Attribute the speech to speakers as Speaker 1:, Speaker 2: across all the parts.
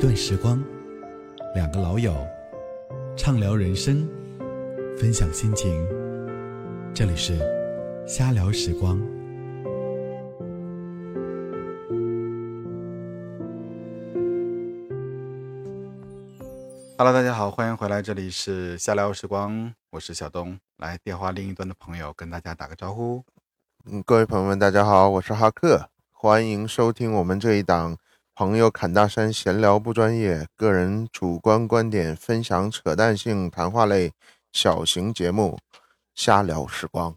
Speaker 1: 段时光，两个老友，畅聊人生，分享心情。这里是瞎聊时光。Hello，大家好，欢迎回来，这里是瞎聊时光，我是小东。来，电话另一端的朋友跟大家打个招呼。
Speaker 2: 嗯，各位朋友们，大家好，我是哈克，欢迎收听我们这一档。朋友侃大山，闲聊不专业，个人主观观点分享，扯淡性谈话类小型节目，瞎聊时光，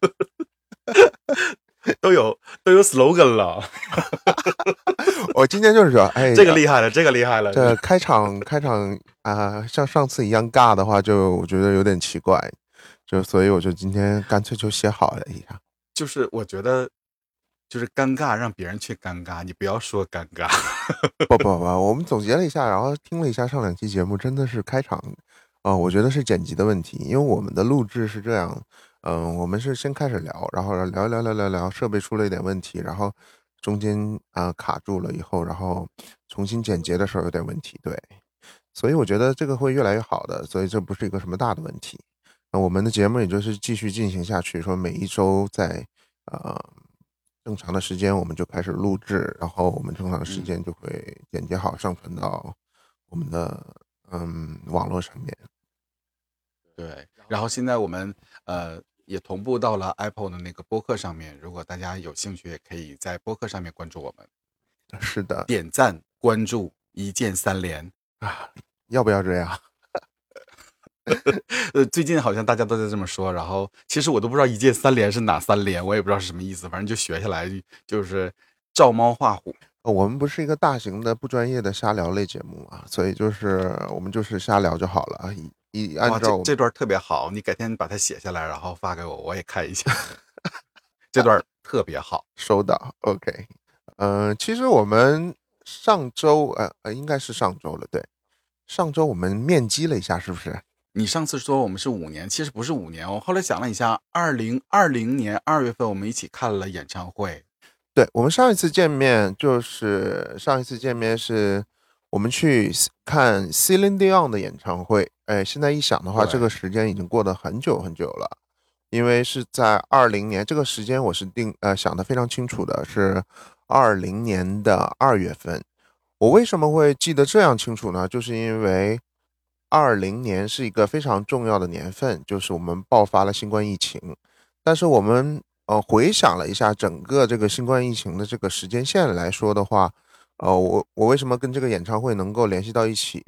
Speaker 1: 都有都有 slogan 了。
Speaker 2: 我今天就是说，哎，
Speaker 1: 这个厉害了，这个厉害了。
Speaker 2: 这开场开场啊，像上次一样尬的话，就我觉得有点奇怪，就所以我就今天干脆就写好了一下。
Speaker 1: 就是我觉得。就是尴尬，让别人去尴尬，你不要说尴尬。
Speaker 2: 不不不，我们总结了一下，然后听了一下上两期节目，真的是开场，啊，我觉得是剪辑的问题，因为我们的录制是这样，嗯，我们是先开始聊，然后聊聊聊聊聊，设备出了一点问题，然后中间啊卡住了以后，然后重新剪辑的时候有点问题，对，所以我觉得这个会越来越好的，所以这不是一个什么大的问题。那我们的节目也就是继续进行下去，说每一周在呃。正常的时间我们就开始录制，然后我们正常的时间就会剪辑好上传到我们的嗯网络上面。
Speaker 1: 对，然后现在我们呃也同步到了 Apple 的那个播客上面，如果大家有兴趣，也可以在播客上面关注我们。
Speaker 2: 是的，
Speaker 1: 点赞关注一键三连
Speaker 2: 啊，要不要这样？
Speaker 1: 呃，最近好像大家都在这么说，然后其实我都不知道一键三连是哪三连，我也不知道是什么意思，反正就学下来就是照猫画虎。
Speaker 2: 我们不是一个大型的不专业的瞎聊类节目啊，所以就是我们就是瞎聊就好了。一按照
Speaker 1: 这段特别好，你改天把它写下来，然后发给我，我也看一下。这段特别好，
Speaker 2: 收到。OK，嗯，其实我们上周呃呃应该是上周了，对，上周我们面基了一下，是不是？
Speaker 1: 你上次说我们是五年，其实不是五年。我后来想了一下，二零二零年二月份我们一起看了演唱会。
Speaker 2: 对我们上一次见面就是上一次见面是我们去看 Celine Dion 的演唱会。哎，现在一想的话，这个时间已经过得很久很久了，因为是在二零年这个时间我是定呃想的非常清楚的，是二零年的二月份。我为什么会记得这样清楚呢？就是因为。二零年是一个非常重要的年份，就是我们爆发了新冠疫情。但是我们呃回想了一下整个这个新冠疫情的这个时间线来说的话，呃，我我为什么跟这个演唱会能够联系到一起，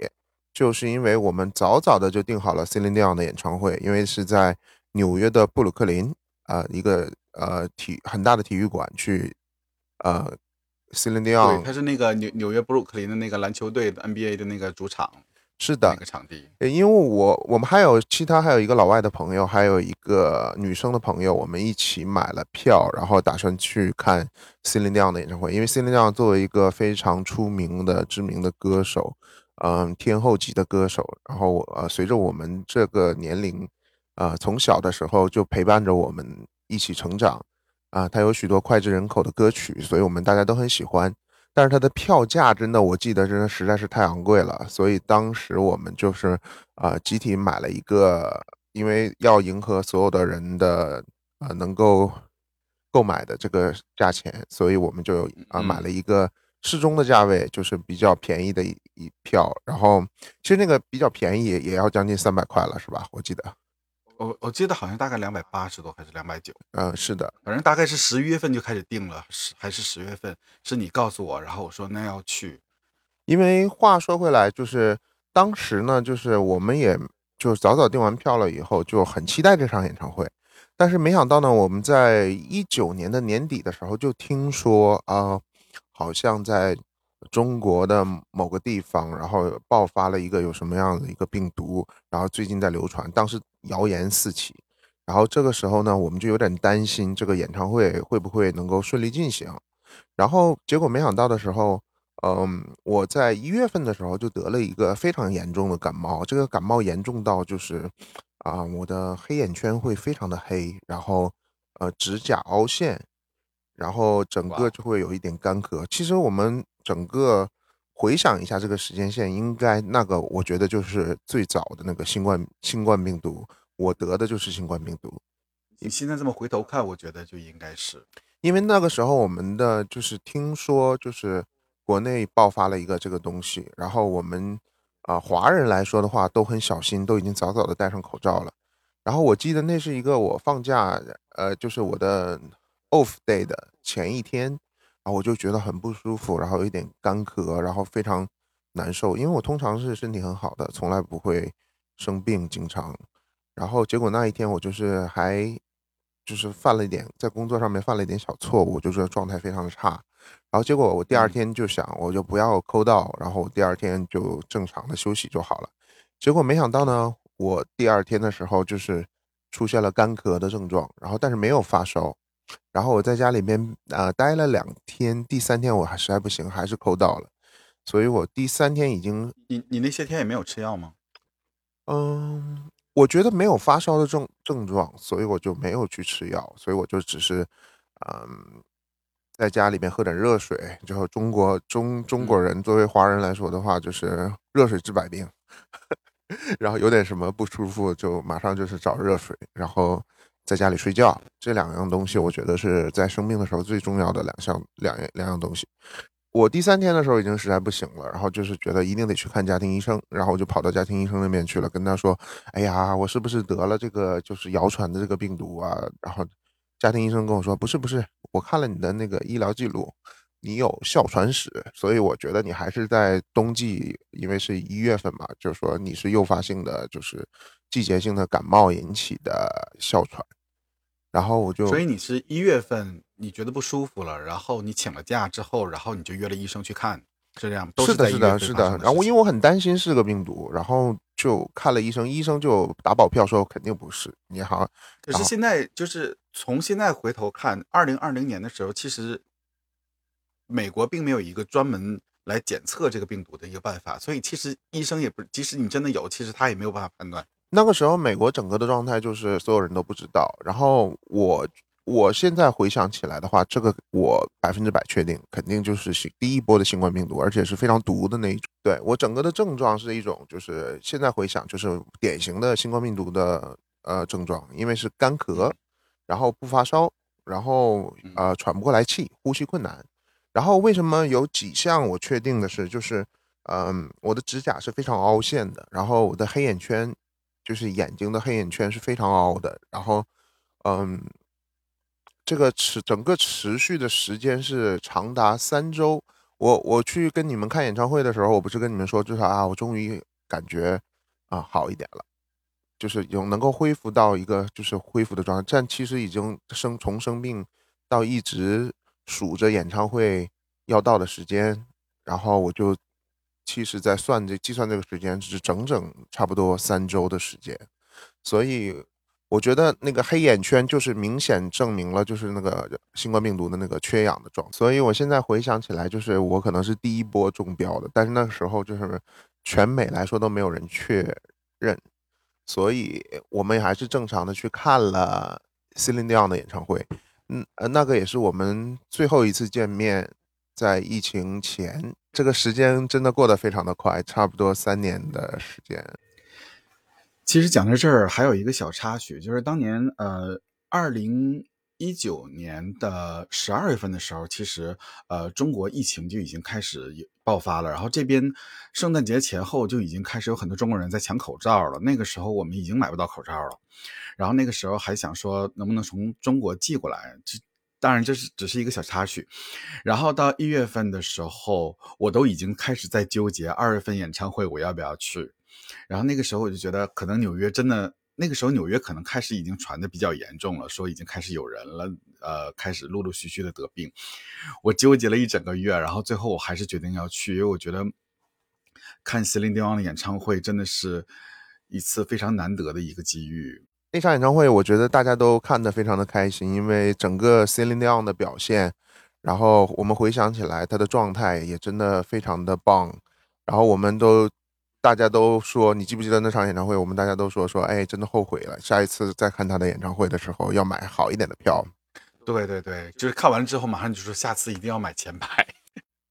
Speaker 2: 就是因为我们早早的就定好了 Celine Dion 的演唱会，因为是在纽约的布鲁克林啊一个呃体很大的体育馆去呃 Celine Dion，
Speaker 1: 对，它是那个纽纽约布鲁克林的那个篮球队的 NBA 的那个主场。
Speaker 2: 是的，
Speaker 1: 那个场地，
Speaker 2: 因为我我们还有其他还有一个老外的朋友，还有一个女生的朋友，我们一起买了票，然后打算去看 Celine Dion 的演唱会。因为 Celine Dion 作为一个非常出名的知名的歌手，嗯，天后级的歌手，然后呃，随着我们这个年龄，呃，从小的时候就陪伴着我们一起成长，啊，他有许多脍炙人口的歌曲，所以我们大家都很喜欢。但是它的票价真的，我记得真的实在是太昂贵了，所以当时我们就是啊集体买了一个，因为要迎合所有的人的呃能够购买的这个价钱，所以我们就啊买了一个适中的价位，就是比较便宜的一一票。然后其实那个比较便宜也要将近三百块了，是吧？我记得。
Speaker 1: 我我记得好像大概两百八十多还是两百九，
Speaker 2: 嗯，是的，
Speaker 1: 反正大概是十一月份就开始定了，十还是十月份，是你告诉我，然后我说那要去，
Speaker 2: 因为话说回来，就是当时呢，就是我们也就早早订完票了以后，就很期待这场演唱会，但是没想到呢，我们在一九年的年底的时候就听说啊，好像在。中国的某个地方，然后爆发了一个有什么样的一个病毒，然后最近在流传，当时谣言四起，然后这个时候呢，我们就有点担心这个演唱会会不会能够顺利进行，然后结果没想到的时候，嗯，我在一月份的时候就得了一个非常严重的感冒，这个感冒严重到就是啊，我的黑眼圈会非常的黑，然后呃指甲凹陷，然后整个就会有一点干咳。其实我们。整个回想一下这个时间线，应该那个我觉得就是最早的那个新冠新冠病毒，我得的就是新冠病毒。
Speaker 1: 你现在这么回头看，我觉得就应该是，
Speaker 2: 因为那个时候我们的就是听说就是国内爆发了一个这个东西，然后我们啊华人来说的话都很小心，都已经早早的戴上口罩了。然后我记得那是一个我放假，呃，就是我的 off day 的前一天，然后我就觉得很不舒服，然后有一点干咳，然后非常难受。因为我通常是身体很好的，从来不会生病，经常。然后结果那一天我就是还就是犯了一点在工作上面犯了一点小错误，就是状态非常的差。然后结果我第二天就想，我就不要抠到，然后第二天就正常的休息就好了。结果没想到呢。我第二天的时候就是出现了干咳的症状，然后但是没有发烧，然后我在家里面呃待了两天，第三天我还实在不行，还是抠到了，所以我第三天已经
Speaker 1: 你你那些天也没有吃药吗？
Speaker 2: 嗯，我觉得没有发烧的症症状，所以我就没有去吃药，所以我就只是嗯在家里面喝点热水，就中国中中国人作为华人来说的话，就是热水治百病。然后有点什么不舒服，就马上就是找热水，然后在家里睡觉。这两样东西，我觉得是在生病的时候最重要的两项两样两样东西。我第三天的时候已经实在不行了，然后就是觉得一定得去看家庭医生，然后我就跑到家庭医生那边去了，跟他说：“哎呀，我是不是得了这个就是谣传的这个病毒啊？”然后家庭医生跟我说：“不是，不是，我看了你的那个医疗记录。”你有哮喘史，所以我觉得你还是在冬季，因为是一月份嘛，就是说你是诱发性的，就是季节性的感冒引起的哮喘。然后我就，
Speaker 1: 所以你是一月份你觉得不舒服了，然后你请了假之后，然后你就约了医生去看，是这样
Speaker 2: 是
Speaker 1: 是的，
Speaker 2: 是的，是的。然后因为我很担心是个病毒，然后就看了医生，医生就打保票说肯定不是。你好，
Speaker 1: 可是现在就是从现在回头看，二零二零年的时候，其实。美国并没有一个专门来检测这个病毒的一个办法，所以其实医生也不，即使你真的有，其实他也没有办法判断。
Speaker 2: 那个时候，美国整个的状态就是所有人都不知道。然后我我现在回想起来的话，这个我百分之百确定，肯定就是新第一波的新冠病毒，而且是非常毒的那一种。对我整个的症状是一种，就是现在回想就是典型的新冠病毒的呃症状，因为是干咳，然后不发烧，然后呃喘不过来气，呼吸困难。然后为什么有几项我确定的是，就是，嗯，我的指甲是非常凹陷的，然后我的黑眼圈，就是眼睛的黑眼圈是非常凹的，然后，嗯，这个持整个持续的时间是长达三周。我我去跟你们看演唱会的时候，我不是跟你们说，就是啊，我终于感觉啊好一点了，就是有能够恢复到一个就是恢复的状态，但其实已经生从生病到一直。数着演唱会要到的时间，然后我就其实，在算这计算这个时间，是整整差不多三周的时间。所以我觉得那个黑眼圈就是明显证明了，就是那个新冠病毒的那个缺氧的状态。所以我现在回想起来，就是我可能是第一波中标的，但是那个时候就是全美来说都没有人确认，所以我们还是正常的去看了 Celine Dion 的演唱会。嗯，呃，那个也是我们最后一次见面，在疫情前，这个时间真的过得非常的快，差不多三年的时间。
Speaker 1: 其实讲到这儿，还有一个小插曲，就是当年，呃，二零一九年的十二月份的时候，其实，呃，中国疫情就已经开始有爆发了，然后这边圣诞节前后就已经开始有很多中国人在抢口罩了，那个时候我们已经买不到口罩了。然后那个时候还想说能不能从中国寄过来，这当然这是只是一个小插曲。然后到一月份的时候，我都已经开始在纠结二月份演唱会我要不要去。然后那个时候我就觉得可能纽约真的那个时候纽约可能开始已经传的比较严重了，说已经开始有人了，呃，开始陆陆续续的得病。我纠结了一整个月，然后最后我还是决定要去，因为我觉得看 Celine Dion 的演唱会真的是一次非常难得的一个机遇。
Speaker 2: 那场演唱会，我觉得大家都看得非常的开心，因为整个 Celine Dion 的表现，然后我们回想起来，他的状态也真的非常的棒。然后我们都，大家都说，你记不记得那场演唱会？我们大家都说说，哎，真的后悔了，下一次再看他的演唱会的时候，要买好一点的票。
Speaker 1: 对对对，就是看完了之后，马上就说下次一定要买前排。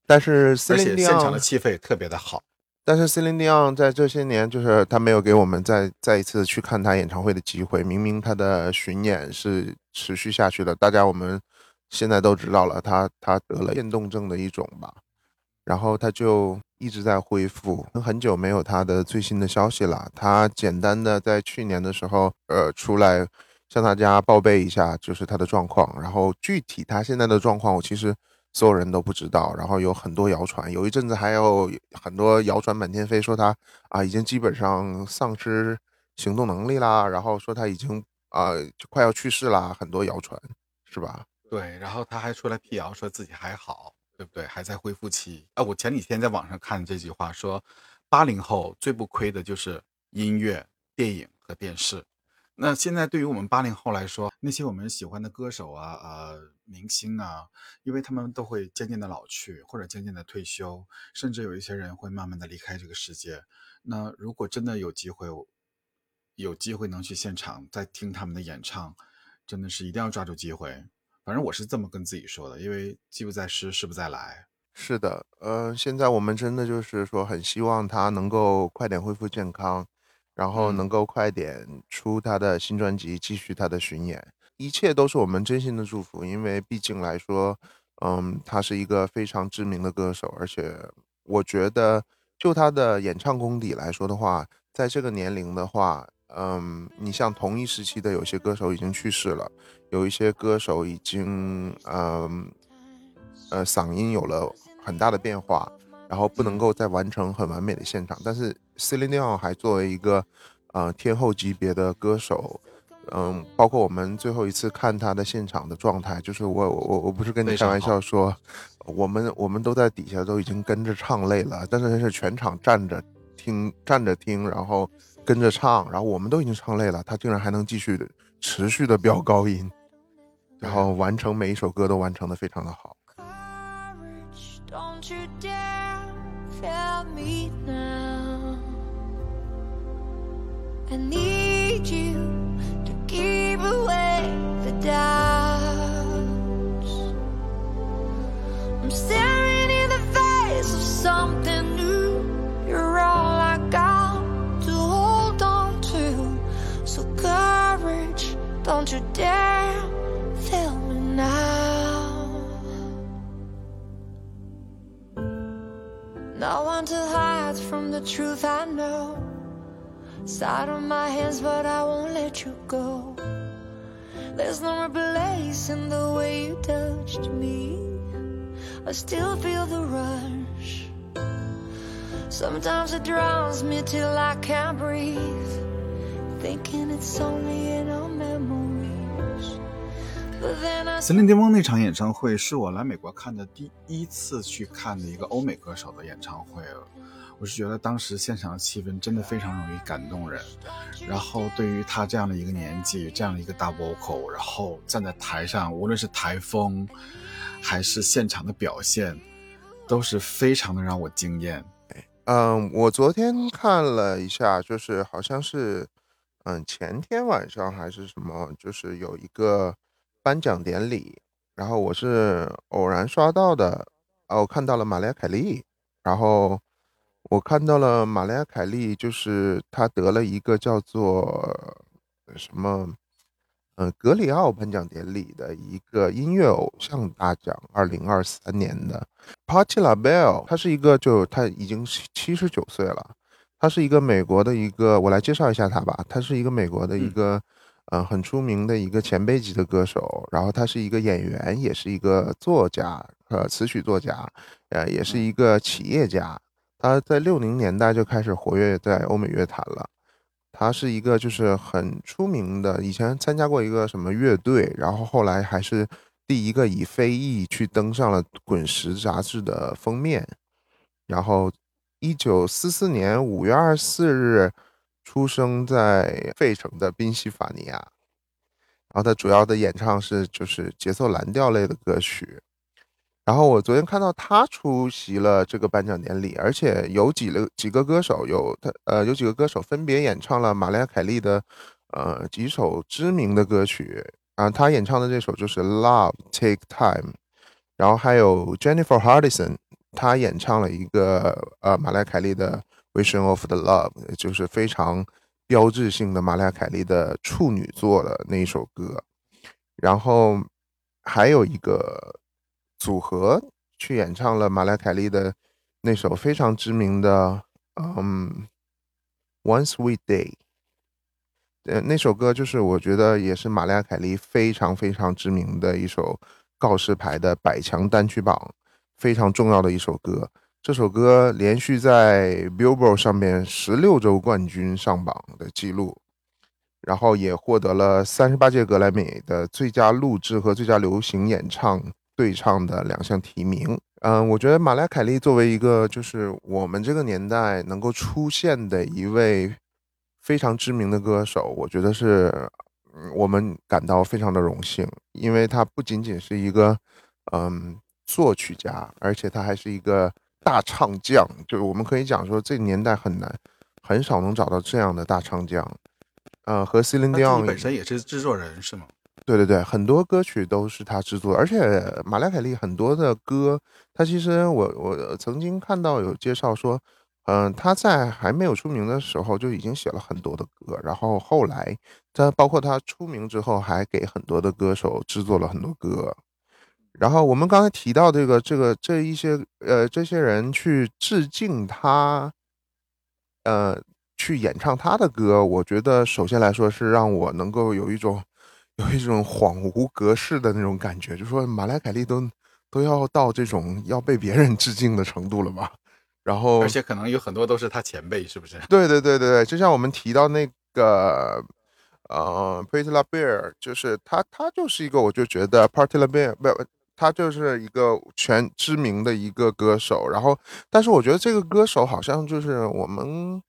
Speaker 2: 但是
Speaker 1: 而
Speaker 2: Celine
Speaker 1: 且现场的气氛也特别的好。
Speaker 2: 但是 Celine Dion 在这些年，就是他没有给我们再再一次去看他演唱会的机会。明明他的巡演是持续下去的，大家我们现在都知道了，他他得了渐冻症的一种吧，然后他就一直在恢复，很久没有他的最新的消息了。他简单的在去年的时候，呃，出来向大家报备一下，就是他的状况。然后具体他现在的状况，我其实。所有人都不知道，然后有很多谣传，有一阵子还有很多谣传满天飞，说他啊已经基本上丧失行动能力啦，然后说他已经啊快要去世啦，很多谣传是吧？
Speaker 1: 对，然后他还出来辟谣，说自己还好，对不对？还在恢复期。啊，我前几天在网上看这句话，说八零后最不亏的就是音乐、电影和电视。那现在对于我们八零后来说，那些我们喜欢的歌手啊、呃明星啊，因为他们都会渐渐的老去，或者渐渐的退休，甚至有一些人会慢慢的离开这个世界。那如果真的有机会，有机会能去现场再听他们的演唱，真的是一定要抓住机会。反正我是这么跟自己说的，因为机不在失，失不再来。
Speaker 2: 是的，呃，现在我们真的就是说很希望他能够快点恢复健康。然后能够快点出他的新专辑，继续他的巡演，一切都是我们真心的祝福。因为毕竟来说，嗯，他是一个非常知名的歌手，而且我觉得就他的演唱功底来说的话，在这个年龄的话，嗯，你像同一时期的有些歌手已经去世了，有一些歌手已经，嗯，呃，嗓音有了很大的变化。然后不能够再完成很完美的现场，但是 Celine Dion 还作为一个呃天后级别的歌手，嗯，包括我们最后一次看他的现场的状态，就是我我我不是跟你开玩笑说，我们我们都在底下都已经跟着唱累了，但是他是全场站着听站着听，然后跟着唱，然后我们都已经唱累了，他竟然还能继续的持续的飙高音，然后完成每一首歌都完成的非常的好。
Speaker 3: tell don't you dare fail me now. No one to hide from the truth I know. Side on my hands, but I won't let you go. There's no replacing the way you touched me. I still feel the rush. Sometimes it drowns me till I can't breathe. Thinking it's only in our memory.
Speaker 1: 森林巅峰那场演唱会是我来美国看的第一次去看的一个欧美歌手的演唱会我是觉得当时现场的气氛真的非常容易感动人。然后对于他这样的一个年纪，这样的一个大 vocal，然后站在台上，无论是台风还是现场的表现，都是非常的让我惊艳。
Speaker 2: 嗯，我昨天看了一下，就是好像是，嗯，前天晚上还是什么，就是有一个。颁奖典礼，然后我是偶然刷到的，啊，我看到了玛丽亚凯莉，然后我看到了玛丽亚凯莉，就是她得了一个叫做什么，嗯，格里奥颁奖典礼的一个音乐偶像大奖，二零二三年的 Patti LaBelle，她是一个就她已经七十九岁了，她是一个美国的一个，我来介绍一下他吧，他是一个美国的一个。嗯，很出名的一个前辈级的歌手，然后他是一个演员，也是一个作家，呃，词曲作家，呃，也是一个企业家。他在六零年代就开始活跃在欧美乐坛了。他是一个就是很出名的，以前参加过一个什么乐队，然后后来还是第一个以非裔去登上了《滚石》杂志的封面。然后，一九四四年五月二十四日。出生在费城的宾夕法尼亚，然后他主要的演唱是就是节奏蓝调类的歌曲。然后我昨天看到他出席了这个颁奖典礼，而且有几个几个歌手有他呃有几个歌手分别演唱了玛丽亚凯莉的呃几首知名的歌曲啊，他演唱的这首就是《Love Take Time》，然后还有 Jennifer Hudson 他演唱了一个呃马莱凯利的《Vision of the Love》，就是非常标志性的马莱凯利的处女作的那一首歌。然后还有一个组合去演唱了马莱凯利的那首非常知名的嗯《Once We Day》。呃，那首歌就是我觉得也是玛丽亚·凯莉非常非常知名的一首告示牌的百强单曲榜非常重要的一首歌。这首歌连续在 Billboard 上面十六周冠军上榜的记录，然后也获得了三十八届格莱美的最佳录制和最佳流行演唱对唱的两项提名。嗯，我觉得马拉·凯莉作为一个就是我们这个年代能够出现的一位。非常知名的歌手，我觉得是我们感到非常的荣幸，因为他不仅仅是一个嗯作曲家，而且他还是一个大唱将。就是我们可以讲说，这个年代很难很少能找到这样的大唱将。呃，和 Celine Dion
Speaker 1: 本身也是制作人是吗？
Speaker 2: 对对对，很多歌曲都是他制作，而且马莱凯利很多的歌，他其实我我曾经看到有介绍说。嗯，他在还没有出名的时候就已经写了很多的歌，然后后来他包括他出名之后，还给很多的歌手制作了很多歌。然后我们刚才提到这个这个这一些呃这些人去致敬他，呃去演唱他的歌，我觉得首先来说是让我能够有一种有一种恍惚隔世的那种感觉，就说马来凯利都都要到这种要被别人致敬的程度了吧。然后，
Speaker 1: 而且可能有很多都是他前辈，是不是？
Speaker 2: 对对对对对，就像我们提到那个，呃，Pretty La Bear，就是他，他就是一个，我就觉得 Party La Bear 不，他就是一个全知名的一个歌手。然后，但是我觉得这个歌手好像就是我们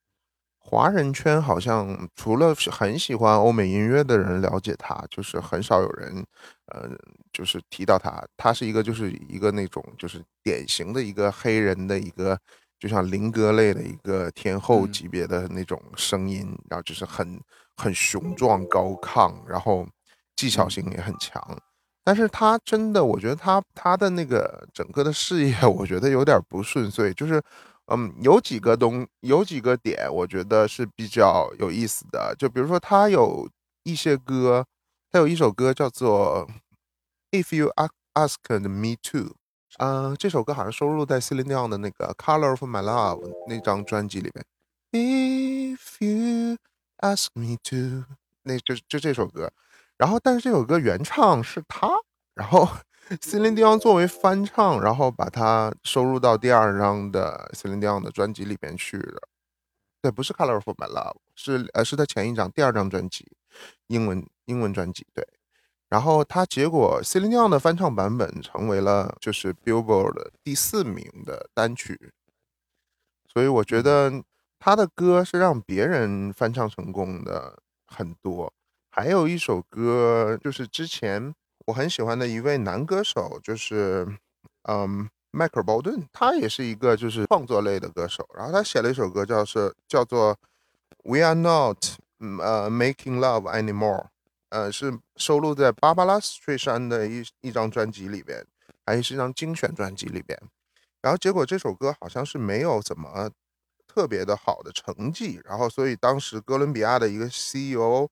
Speaker 2: 华人圈好像除了很喜欢欧美音乐的人了解他，就是很少有人，呃，就是提到他。他是一个就是一个那种就是典型的一个黑人的一个。就像灵歌类的一个天后级别的那种声音，然后就是很很雄壮高亢，然后技巧性也很强。但是他真的，我觉得他他的那个整个的事业，我觉得有点不顺遂。就是嗯，有几个东有几个点，我觉得是比较有意思的。就比如说他有一些歌，他有一首歌叫做《If You Asked Me To》。呃，这首歌好像收录在 Celine Dion 的那个《Color of My Love》那张专辑里面。If you ask me to，那就就这首歌。然后，但是这首歌原唱是他，然后 Celine Dion 作为翻唱，然后把它收入到第二张的 Celine Dion 的专辑里面去的。对，不是《Colorful My Love》，是呃，是他前一张第二张专辑，英文英文专辑。对。然后他结果 Celine Dion 的翻唱版本成为了就是 Billboard 第四名的单曲，所以我觉得他的歌是让别人翻唱成功的很多。还有一首歌就是之前我很喜欢的一位男歌手，就是嗯迈克尔·鲍顿，他也是一个就是创作类的歌手。然后他写了一首歌，叫是叫做 We Are Not 呃 Making Love Anymore。呃，是收录在芭芭拉·斯特山的一一张专辑里边，还是一张精选专辑里边。然后结果这首歌好像是没有怎么特别的好的成绩。然后所以当时哥伦比亚的一个 CEO，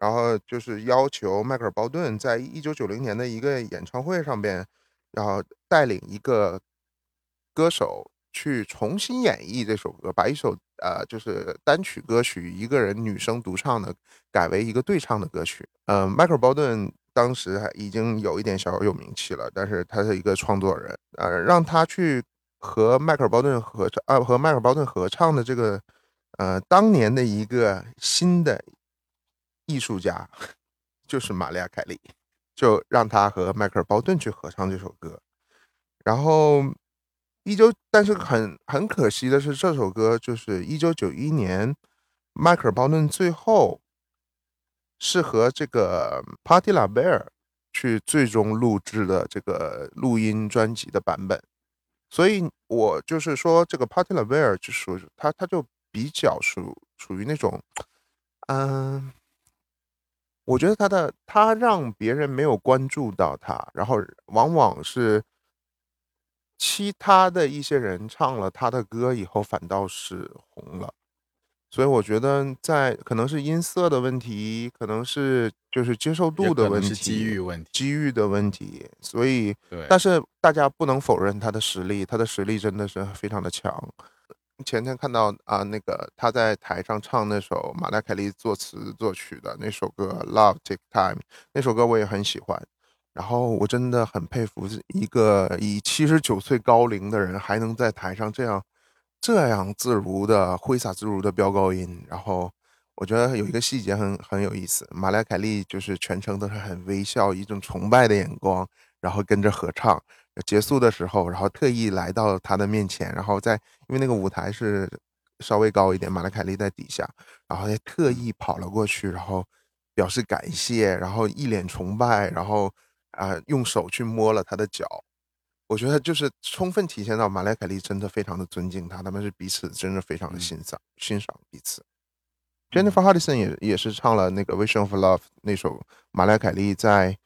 Speaker 2: 然后就是要求迈克尔·鲍顿在一九九零年的一个演唱会上边，然后带领一个歌手去重新演绎这首歌，把一首。呃，就是单曲歌曲，一个人女生独唱的，改为一个对唱的歌曲。嗯，迈克尔·鲍顿当时还已经有一点小有名气了，但是他是一个创作人。呃，让他去和迈克尔·鲍顿合唱，啊，和迈克尔·鲍顿合唱的这个，呃，当年的一个新的艺术家，就是玛利亚·凯莉，就让他和迈克尔·鲍顿去合唱这首歌，然后。一九，但是很很可惜的是，这首歌就是一九九一年，迈克尔·鲍顿最后是和这个 Party La Bear 去最终录制的这个录音专辑的版本，所以我就是说，这个 Party La Bear 就属于他，他就比较属属于那种，嗯，我觉得他的他让别人没有关注到他，然后往往是。其他的一些人唱了他的歌以后，反倒是红了。所以我觉得，在可能是音色的问题，可能是就是接受度的问题，
Speaker 1: 机遇问题，
Speaker 2: 机遇的问题。所以，
Speaker 1: 对，
Speaker 2: 但是大家不能否认他的实力，他的实力真的是非常的强。前天看到啊，那个他在台上唱那首马莱凯利作词作曲的那首歌《Love Take Time》，那首歌我也很喜欢。然后我真的很佩服一个以七十九岁高龄的人还能在台上这样。这样自如的挥洒自如的飙高音，然后我觉得有一个细节很很有意思，马莱凯利就是全程都是很微笑，一种崇拜的眼光，然后跟着合唱。结束的时候，然后特意来到他的面前，然后在因为那个舞台是稍微高一点，马莱凯利在底下，然后还特意跑了过去，然后表示感谢，然后一脸崇拜，然后啊用手去摸了他的脚。我觉得就是充分体现到马莱凯利真的非常的尊敬他，他们是彼此真的非常的欣赏欣赏彼此。Jennifer Hudson 也也是唱了那个《Vision of Love》那首马莱凯利在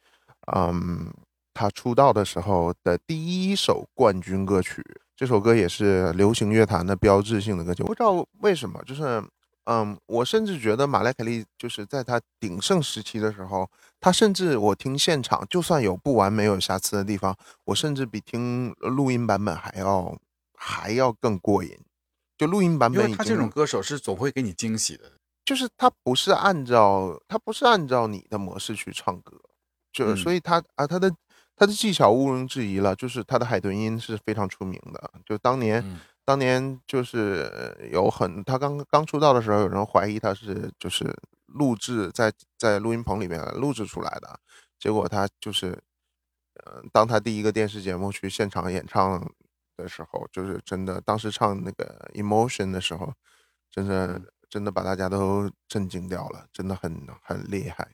Speaker 2: 嗯他出道的时候的第一首冠军歌曲，这首歌也是流行乐坛的标志性的歌曲。不知道为什么，就是。嗯，我甚至觉得马莱凯利就是在他鼎盛时期的时候，他甚至我听现场，就算有不完美、有瑕疵的地方，我甚至比听录音版本还要还要更过瘾。就录音版本，因
Speaker 1: 为他这种歌手是总会给你惊喜的，
Speaker 2: 就是他不是按照他不是按照你的模式去唱歌，就是所以他啊他的他的技巧毋庸置疑了，就是他的海豚音是非常出名的，就当年。当年就是有很，他刚刚出道的时候，有人怀疑他是就是录制在在录音棚里面录制出来的，结果他就是，嗯，当他第一个电视节目去现场演唱的时候，就是真的，当时唱那个 Emotion 的时候，真的真的把大家都震惊掉了，真的很很厉害。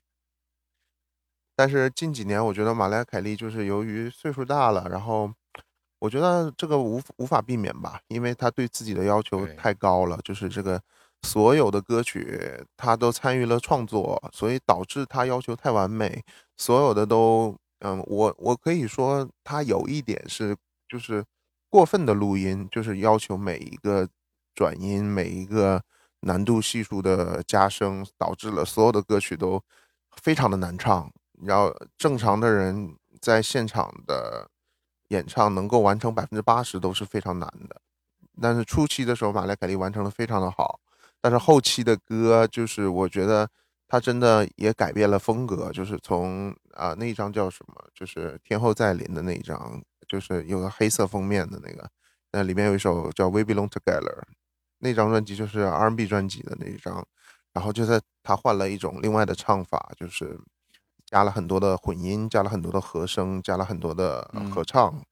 Speaker 2: 但是近几年，我觉得马莱凯利就是由于岁数大了，然后。我觉得这个无无法避免吧，因为他对自己的要求太高了，就是这个所有的歌曲他都参与了创作，所以导致他要求太完美，所有的都，嗯，我我可以说他有一点是就是过分的录音，就是要求每一个转音每一个难度系数的加深，导致了所有的歌曲都非常的难唱，然后正常的人在现场的。演唱能够完成百分之八十都是非常难的，但是初期的时候，马莱凯利完成的非常的好，但是后期的歌就是我觉得他真的也改变了风格，就是从啊那一张叫什么，就是天后再临的那一张，就是有个黑色封面的那个，那里面有一首叫 We Belong Together，那张专辑就是 R&B 专辑的那一张，然后就在他换了一种另外的唱法，就是。加了很多的混音，加了很多的和声，加了很多的合唱，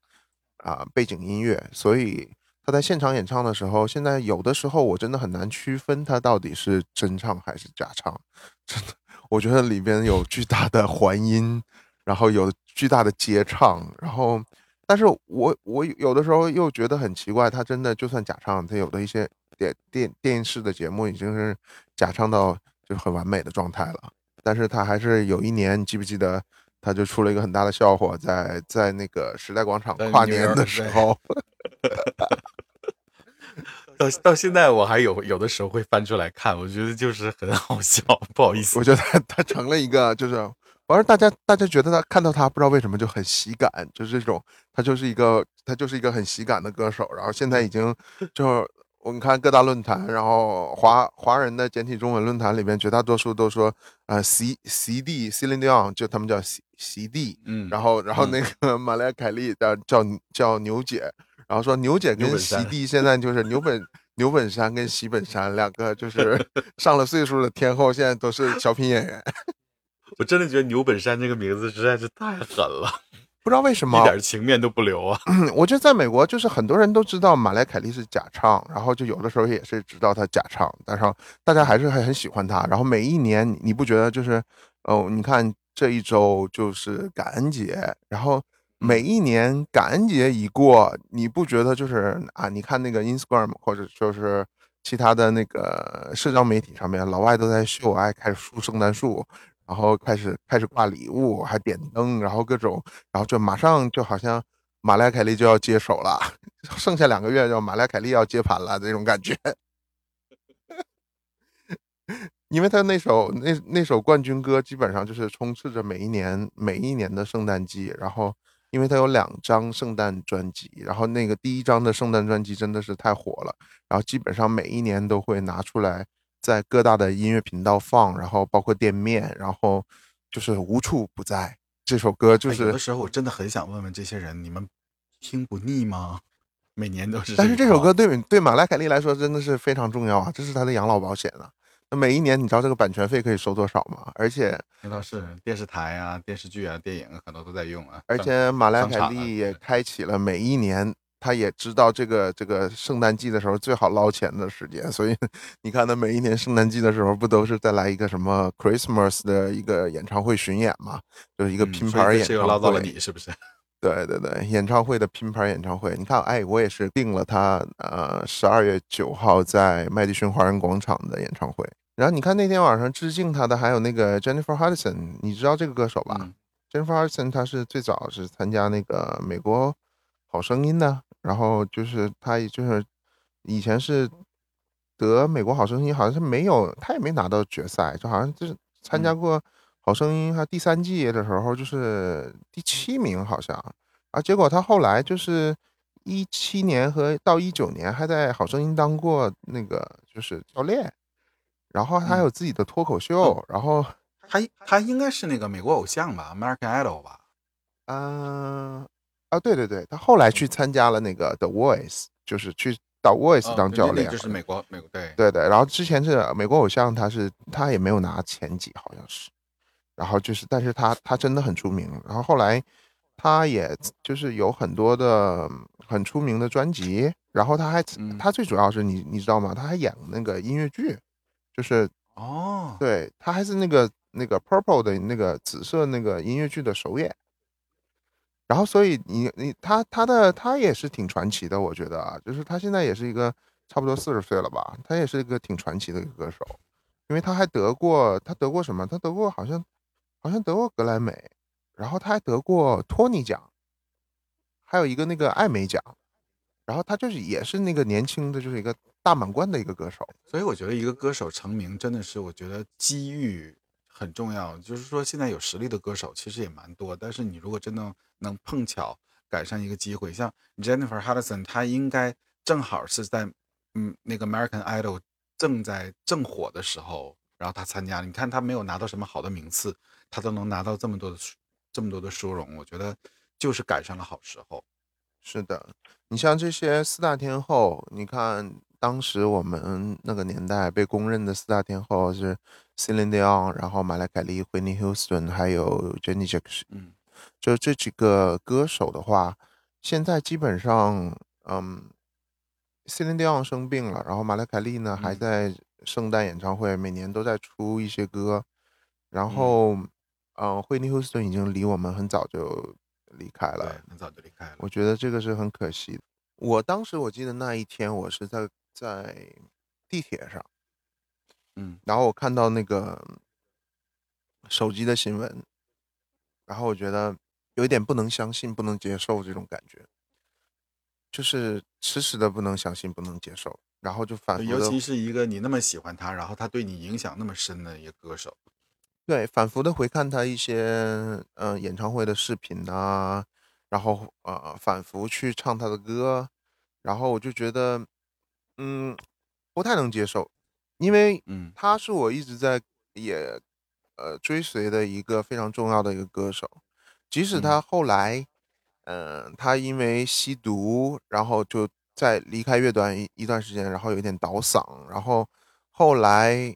Speaker 2: 啊，背景音乐。所以他在现场演唱的时候，现在有的时候我真的很难区分他到底是真唱还是假唱。真的，我觉得里边有巨大的环音，然后有巨大的接唱，然后，但是我我有的时候又觉得很奇怪，他真的就算假唱，他有的一些电电电视的节目已经是假唱到就很完美的状态了。但是他还是有一年，你记不记得，他就出了一个很大的笑话，在在那个时代广场跨年的时候，
Speaker 1: 到到现在我还有有的时候会翻出来看，我觉得就是很好笑，不好意思，
Speaker 2: 我觉得他成了一个就是，反正大家大家觉得他看到他不知道为什么就很喜感，就是这种，他就是一个他就是一个很喜感的歌手，然后现在已经就。我们看各大论坛，然后华华人的简体中文论坛里面，绝大多数都说，呃席席地 Celine Dion，就他们叫席席地。嗯，然后然后那个 马莱凯莉的叫叫牛姐，然后说牛姐跟席地现在就是牛本 牛本山跟席本山两个就是 上了岁数的天后，现在都是小品演员。
Speaker 1: 我真的觉得牛本山这个名字实在是太狠了。
Speaker 2: 不知道为什么
Speaker 1: 一点情面都不留啊！
Speaker 2: 我觉得在美国，就是很多人都知道马莱凯利是假唱，然后就有的时候也是知道他假唱，但是大家还是很很喜欢他。然后每一年，你不觉得就是，哦，你看这一周就是感恩节，然后每一年感恩节一过，你不觉得就是啊？你看那个 Instagram 或者就是其他的那个社交媒体上面，老外都在秀，爱开始树圣诞树。然后开始开始挂礼物，还点灯，然后各种，然后就马上就好像马莱凯利就要接手了，剩下两个月就马莱凯利要接盘了这种感觉。因为他那首那那首冠军歌基本上就是充斥着每一年每一年的圣诞季，然后因为他有两张圣诞专辑，然后那个第一张的圣诞专辑真的是太火了，然后基本上每一年都会拿出来在各大的音乐频道放，然后包括店面，然后就是无处不在。这首歌就是
Speaker 1: 有的时候我真的很想问问这些人，你们听不腻吗？每年都是，
Speaker 2: 但是这首歌对对马莱凯利来说真的是非常重要啊，这是他的养老保险啊。那每一年你知道这个版权费可以收多少吗？而且
Speaker 1: 那倒是电视台啊、电视剧啊、电影很多都在用啊。
Speaker 2: 而且马莱凯利也开启了每一年，他也知道这个这个圣诞季的时候最好捞钱的时间，所以你看他每一年圣诞季的时候不都是再来一个什么 Christmas 的一个演唱会巡演嘛？就是一个拼盘演唱会。
Speaker 1: 捞到了你是不是？
Speaker 2: 对对对，演唱会的拼盘演唱会，你看，哎，我也是订了他，呃，十二月九号在麦迪逊华人广场的演唱会。然后你看那天晚上致敬他的还有那个 Jennifer Hudson，你知道这个歌手吧？Jennifer Hudson 他是最早是参加那个美国好声音的，然后就是他就是以前是得美国好声音，好像是没有，他也没拿到决赛，就好像就是参加过。好声音，他第三季的时候就是第七名，好像啊。结果他后来就是一七年和到一九年还在好声音当过那个就是教练，然后他还有自己的脱口秀，然后
Speaker 1: 他他应该是那个美国偶像吧，American Idol 吧？
Speaker 2: 嗯啊，对对对，他后来去参加了那个 The Voice，就是去到 Voice 当教练，
Speaker 1: 就是美国美国对
Speaker 2: 对对。然后之前是美国偶像，他是他也没有拿前几，好像是。然后就是，但是他他真的很出名。然后后来，他也就是有很多的很出名的专辑。然后他还他最主要是你你知道吗？他还演那个音乐剧，就是
Speaker 1: 哦，
Speaker 2: 对他还是那个那个 Purple 的那个紫色那个音乐剧的首演。然后所以你你他他的他也是挺传奇的，我觉得啊，就是他现在也是一个差不多四十岁了吧，他也是一个挺传奇的一个歌手，因为他还得过他得过什么？他得过好像。好像得过格莱美，然后他还得过托尼奖，还有一个那个艾美奖，然后他就是也是那个年轻的，就是一个大满贯的一个歌手。
Speaker 1: 所以我觉得一个歌手成名真的是，我觉得机遇很重要。就是说现在有实力的歌手其实也蛮多，但是你如果真的能碰巧赶上一个机会，像 Jennifer Hudson，她应该正好是在嗯那个 American Idol 正在正火的时候，然后她参加了。你看她没有拿到什么好的名次。他都能拿到这么多的这么多的殊荣，我觉得就是赶上了好时候。
Speaker 2: 是的，你像这些四大天后，你看当时我们那个年代被公认的四大天后是 Celine Dion，然后马莱凯莉、Whitney Houston，还有 Jenny Jackson。
Speaker 1: 嗯，
Speaker 2: 就这几个歌手的话，现在基本上，嗯，Celine Dion 生病了，然后马莱凯利呢还在圣诞演唱会，每年都在出一些歌，然后。嗯，惠妮休斯顿已经离我们很早就离开了，
Speaker 1: 很早就离开了。
Speaker 2: 我觉得这个是很可惜的。我当时我记得那一天，我是在在地铁上，
Speaker 1: 嗯，
Speaker 2: 然后我看到那个手机的新闻，然后我觉得有一点不能相信、不能接受这种感觉，就是迟迟的不能相信、不能接受，然后就反复。
Speaker 1: 尤其是一个你那么喜欢他，然后他对你影响那么深的一个歌手。
Speaker 2: 对，反复的回看他一些嗯演唱会的视频啊，然后呃反复去唱他的歌，然后我就觉得嗯不太能接受，因为
Speaker 1: 嗯
Speaker 2: 他是我一直在也呃追随的一个非常重要的一个歌手，即使他后来嗯他因为吸毒，然后就在离开乐团一一段时间，然后有点倒嗓，然后后来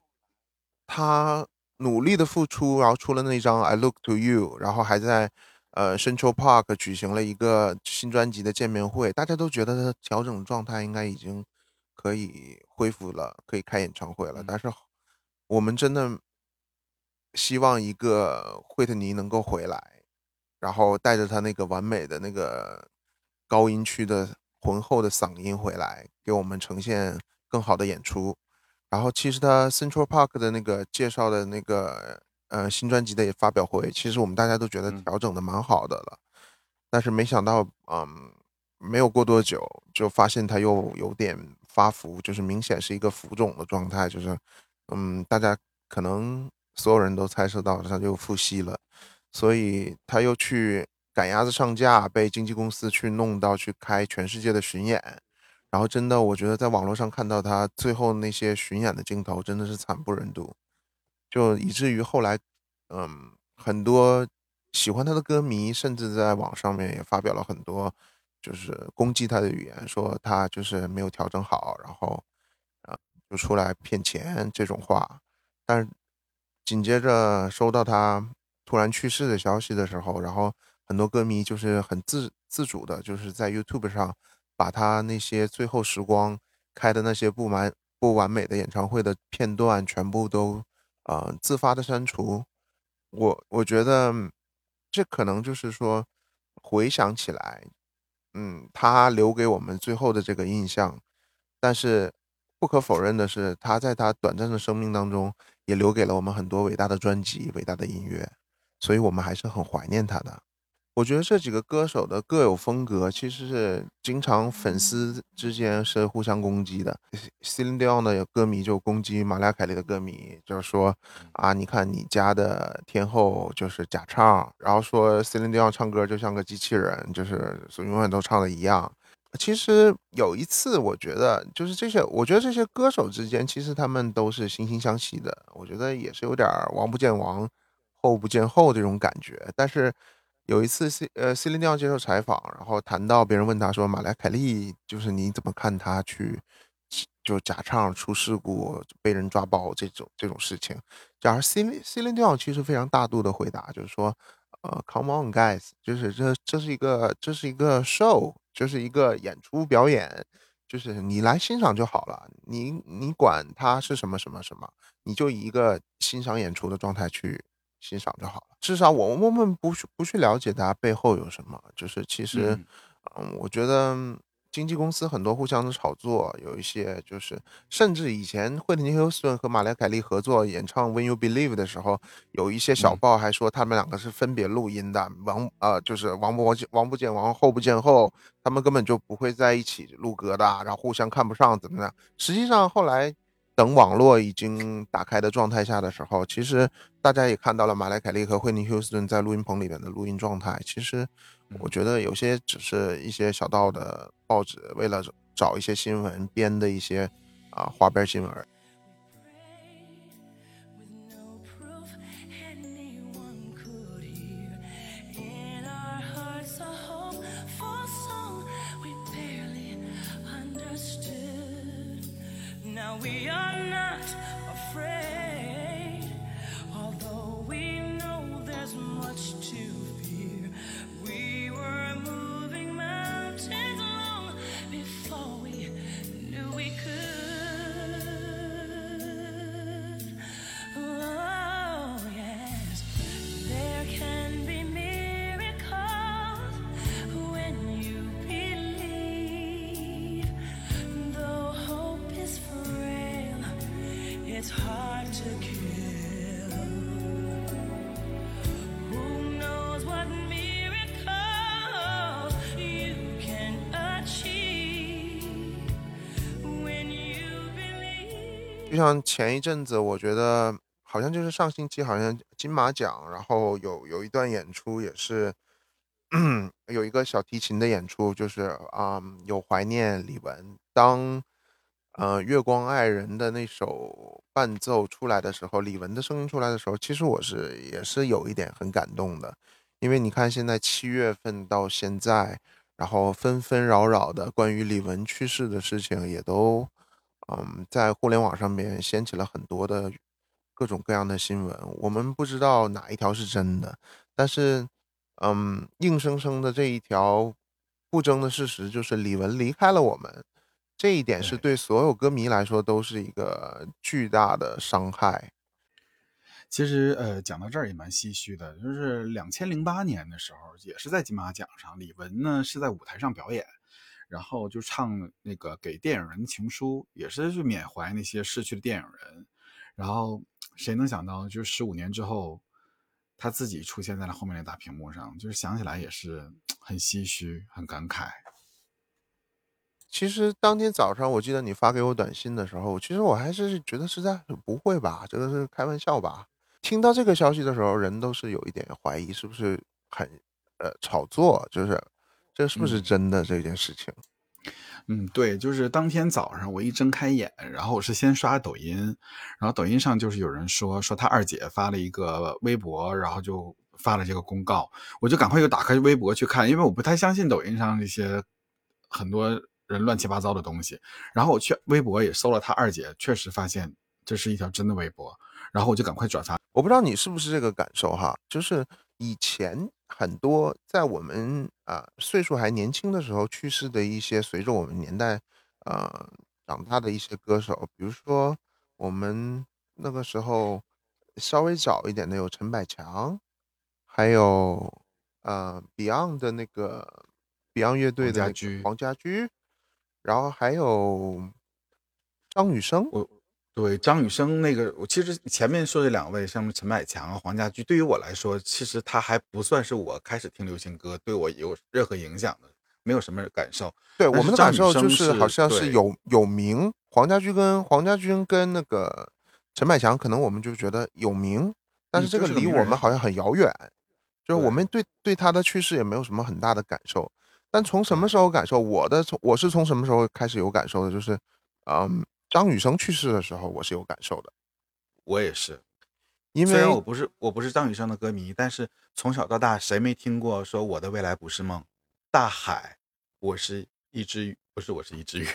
Speaker 2: 他。努力的付出，然后出了那张《I Look to You》，然后还在呃 Central Park 举行了一个新专辑的见面会，大家都觉得他调整状态应该已经可以恢复了，可以开演唱会了。但是我们真的希望一个惠特尼能够回来，然后带着他那个完美的那个高音区的浑厚的嗓音回来，给我们呈现更好的演出。然后其实他 Central Park 的那个介绍的那个呃新专辑的发表会，其实我们大家都觉得调整的蛮好的了。但是没想到，嗯，没有过多久就发现他又有点发福，就是明显是一个浮肿的状态，就是，嗯，大家可能所有人都猜测到他就腹吸了，所以他又去赶鸭子上架，被经纪公司去弄到去开全世界的巡演，然后真的，我觉得在网络上看到他最后那些巡演的镜头，真的是惨不忍睹，就以至于后来，嗯，很多。喜欢他的歌迷甚至在网上面也发表了很多，就是攻击他的语言，说他就是没有调整好，然后，啊，就出来骗钱这种话。但是紧接着收到他突然去世的消息的时候，然后很多歌迷就是很自自主的，就是在 YouTube 上把他那些最后时光开的那些不完不完美的演唱会的片段全部都，呃，自发的删除。我我觉得。这可能就是说，回想起来，嗯，他留给我们最后的这个印象，但是不可否认的是，他在他短暂的生命当中，也留给了我们很多伟大的专辑、伟大的音乐，所以我们还是很怀念他的。我觉得这几个歌手的各有风格，其实是经常粉丝之间是互相攻击的。Celine Dion 的歌迷就攻击玛利亚凯莉的歌迷，就是说啊，你看你家的天后就是假唱，然后说 Celine Dion 唱歌就像个机器人，就是永远都唱的一样。其实有一次，我觉得就是这些，我觉得这些歌手之间其实他们都是惺惺相惜的。我觉得也是有点王不见王，后不见后这种感觉，但是。有一次，C 呃，C 琳迪奥接受采访，然后谈到别人问他说：“马莱凯利就是你怎么看他去就假唱出事故被人抓包这种这种事情？”假如 C C 琳迪奥其实非常大度的回答，就是说：“呃，Come on guys，就是这这是一个这是一个 show，就是一个演出表演，就是你来欣赏就好了，你你管他是什么什么什么，你就以一个欣赏演出的状态去。”欣赏就好了，至少我我们不去不去了解它背后有什么，就是其实，嗯，我觉得经纪公司很多互相的炒作，有一些就是，甚至以前惠特尼休斯顿和玛丽凯莉合作演唱《When You Believe》的时候，有一些小报还说他们两个是分别录音的，王呃就是王不王王不见王后不见后，他们根本就不会在一起录歌的，然后互相看不上怎么样？实际上后来。等网络已经打开的状态下的时候，其实大家也看到了马莱凯利和惠尼休斯顿在录音棚里面的录音状态。其实，我觉得有些只是一些小道的报纸为了找一些新闻编的一些啊花边新闻。就像前一阵子，我觉得好像就是上星期，好像金马奖，然后有有一段演出也是，有一个小提琴的演出，就是啊，有怀念李玟。当呃月光爱人的那首伴奏出来的时候，李玟的声音出来的时候，其实我是也是有一点很感动的，因为你看现在七月份到现在，然后纷纷扰扰的关于李玟去世的事情也都。嗯，在互联网上面掀起了很多的各种各样的新闻，我们不知道哪一条是真的，但是，嗯，硬生生的这一条不争的事实就是李玟离开了我们，这一点是对所有歌迷来说都是一个巨大的伤害。
Speaker 1: 其实，呃，讲到这儿也蛮唏嘘的，就是两千零八年的时候，也是在金马奖上，李玟呢是在舞台上表演。然后就唱那个给电影人的情书，也是去缅怀那些逝去的电影人。然后谁能想到，就是十五年之后，他自己出现在了后面的大屏幕上，就是想起来也是很唏嘘、很感慨。
Speaker 2: 其实当天早上，我记得你发给我短信的时候，其实我还是觉得是在不会吧，这个是开玩笑吧。听到这个消息的时候，人都是有一点怀疑，是不是很呃炒作，就是这是不是真的这件事情？
Speaker 1: 嗯，对，就是当天早上我一睁开眼，然后我是先刷抖音，然后抖音上就是有人说说他二姐发了一个微博，然后就发了这个公告，我就赶快又打开微博去看，因为我不太相信抖音上那些很多人乱七八糟的东西。然后我去微博也搜了他二姐，确实发现这是一条真的微博，然后我就赶快转发。
Speaker 2: 我不知道你是不是这个感受哈，就是以前。很多在我们啊岁数还年轻的时候去世的一些，随着我们年代呃长大的一些歌手，比如说我们那个时候稍微早一点的有陈百强，还有呃 Beyond 的那个 Beyond 乐队的黄家驹，然后还有张雨生。
Speaker 1: 我。对张雨生那个，我其实前面说这两位，像陈百强啊、黄家驹，对于我来说，其实他还不算是我开始听流行歌对我有任何影响的，没有什么感受。
Speaker 2: 对我们的感受就是好像
Speaker 1: 是
Speaker 2: 有有名，黄家驹跟黄家驹跟那个陈百强，可能我们就觉得有名，但是这个离我们好像很遥远，就是我们对对他的去世也没有什么很大的感受。但从什么时候感受？我的从我是从什么时候开始有感受的？就是，嗯。张雨生去世的时候，我是有感受的。
Speaker 1: 我也是，
Speaker 2: 因为
Speaker 1: 虽然我不是我不是张雨生的歌迷，但是从小到大，谁没听过说我的未来不是梦？大海，我是一只鱼，不是我是一只鱼，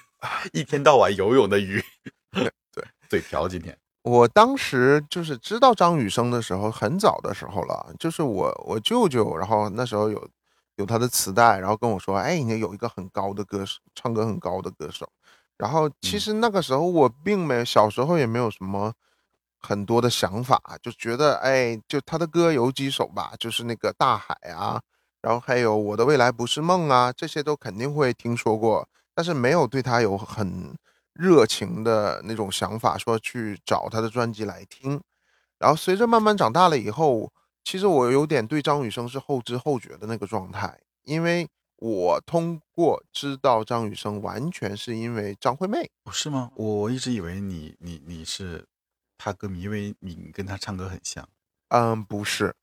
Speaker 1: 一天到晚游泳的鱼。
Speaker 2: 对，
Speaker 1: 嘴瓢。今天
Speaker 2: 我当时就是知道张雨生的时候，很早的时候了，就是我我舅舅，然后那时候有有他的磁带，然后跟我说，哎，你有一个很高的歌手，唱歌很高的歌手。然后其实那个时候我并没小时候也没有什么很多的想法，就觉得哎，就他的歌有几首吧，就是那个大海啊，然后还有我的未来不是梦啊，这些都肯定会听说过，但是没有对他有很热情的那种想法，说去找他的专辑来听。然后随着慢慢长大了以后，其实我有点对张雨生是后知后觉的那个状态，因为。我通过知道张雨生，完全是因为张惠妹，
Speaker 1: 不是吗？我一直以为你你你是他歌迷，因为你跟他唱歌很像。
Speaker 2: 嗯，不是，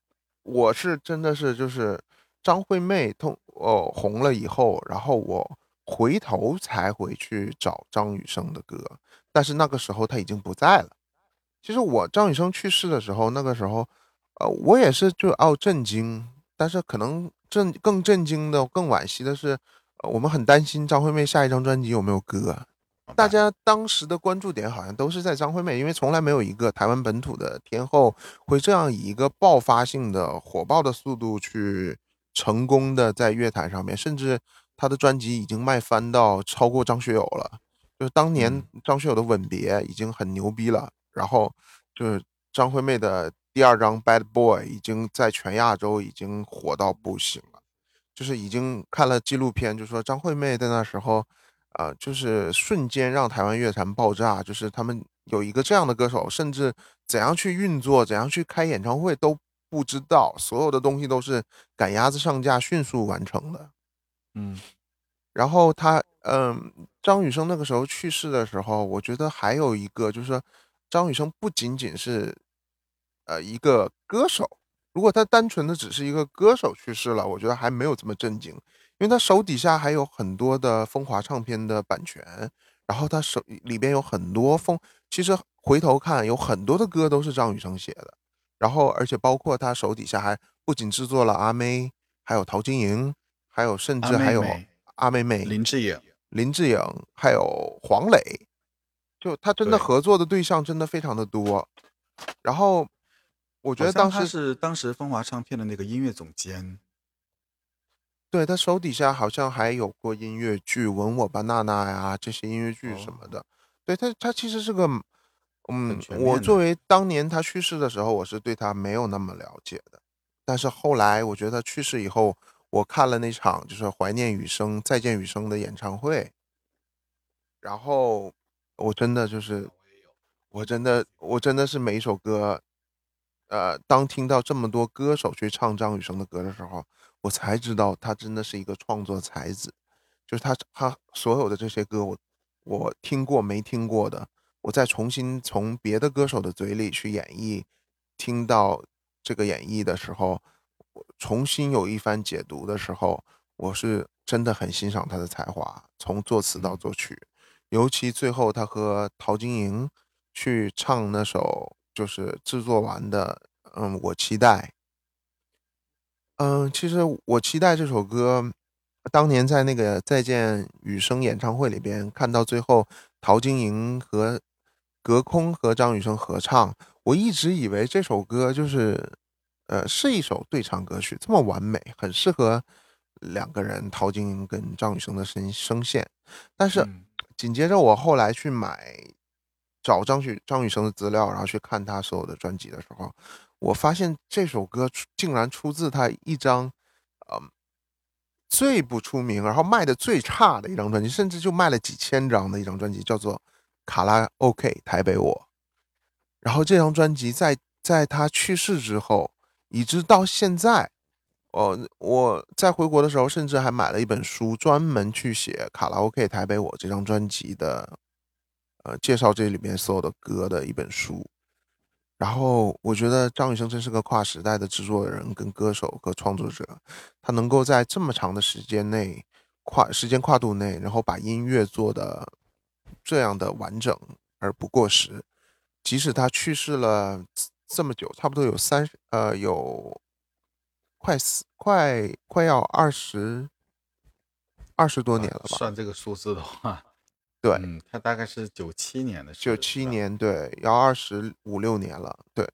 Speaker 2: 我是真的是就是张惠妹通哦红了以后，然后我回头才回去找张雨生的歌，但是那个时候他已经不在了。其实我张雨生去世的时候，那个时候，呃，我也是就哦震惊，但是可能。震更震惊的、更惋惜的是，我们很担心张惠妹下一张专辑有没有歌。大家当时的关注点好像都是在张惠妹，因为从来没有一个台湾本土的天后会这样以一个爆发性的、火爆的速度去成功的在乐坛上面，甚至她的专辑已经卖翻到超过张学友了。就是当年张学友的《吻别》已经很牛逼了，然后就是张惠妹的。第二张《Bad Boy》已经在全亚洲已经火到不行了，就是已经看了纪录片，就说张惠妹在那时候，呃，就是瞬间让台湾乐坛爆炸，就是他们有一个这样的歌手，甚至怎样去运作、怎样去开演唱会都不知道，所有的东西都是赶鸭子上架，迅速完成的。
Speaker 1: 嗯，
Speaker 2: 然后他，嗯，张雨生那个时候去世的时候，我觉得还有一个就是说，张雨生不仅仅是。呃，一个歌手，如果他单纯的只是一个歌手去世了，我觉得还没有这么震惊，因为他手底下还有很多的风华唱片的版权，然后他手里边有很多风，其实回头看有很多的歌都是张雨生写的，然后而且包括他手底下还不仅制作了阿妹，还有陶晶莹，还有甚至还有阿妹妹
Speaker 1: 林志颖、
Speaker 2: 林志颖，还有黄磊，就他真的合作的对象真的非常的多，然后。我觉得当时
Speaker 1: 是当时风华唱片的那个音乐总监，
Speaker 2: 对他手底下好像还有过音乐剧《吻我吧，娜娜》呀这些音乐剧什么的。对他，他其实是个，嗯，我作为当年他去世的时候，我是对他没有那么了解的。但是后来，我觉得他去世以后，我看了那场就是怀念雨生、再见雨生的演唱会，然后我真的就是，我真的，我真的是每一首歌。呃，当听到这么多歌手去唱张雨生的歌的时候，我才知道他真的是一个创作才子。就是他他所有的这些歌，我我听过没听过的，我再重新从别的歌手的嘴里去演绎，听到这个演绎的时候，我重新有一番解读的时候，我是真的很欣赏他的才华，从作词到作曲，尤其最后他和陶晶莹去唱那首。就是制作完的，嗯，我期待，嗯，其实我期待这首歌，当年在那个再见雨声演唱会里边看到最后，陶晶莹和隔空和张雨生合唱，我一直以为这首歌就是，呃，是一首对唱歌曲，这么完美，很适合两个人，陶晶莹跟张雨生的声声线，但是紧接着我后来去买。找张雨张雨生的资料，然后去看他所有的专辑的时候，我发现这首歌竟然出自他一张，嗯，最不出名，然后卖的最差的一张专辑，甚至就卖了几千张的一张专辑，叫做《卡拉 OK 台北我》。然后这张专辑在在他去世之后，一直到现在，呃，我在回国的时候，甚至还买了一本书，专门去写《卡拉 OK 台北我》这张专辑的。呃，介绍这里面所有的歌的一本书，然后我觉得张雨生真是个跨时代的制作人、跟歌手和创作者，他能够在这么长的时间内跨时间跨度内，然后把音乐做的这样的完整而不过时，即使他去世了这么久，差不多有三呃有快四快快要二十二十多年了吧？
Speaker 1: 算这个数字的话。
Speaker 2: 对，
Speaker 1: 嗯，他大概是九七年的，
Speaker 2: 九七年，对，要二十五六年了，对，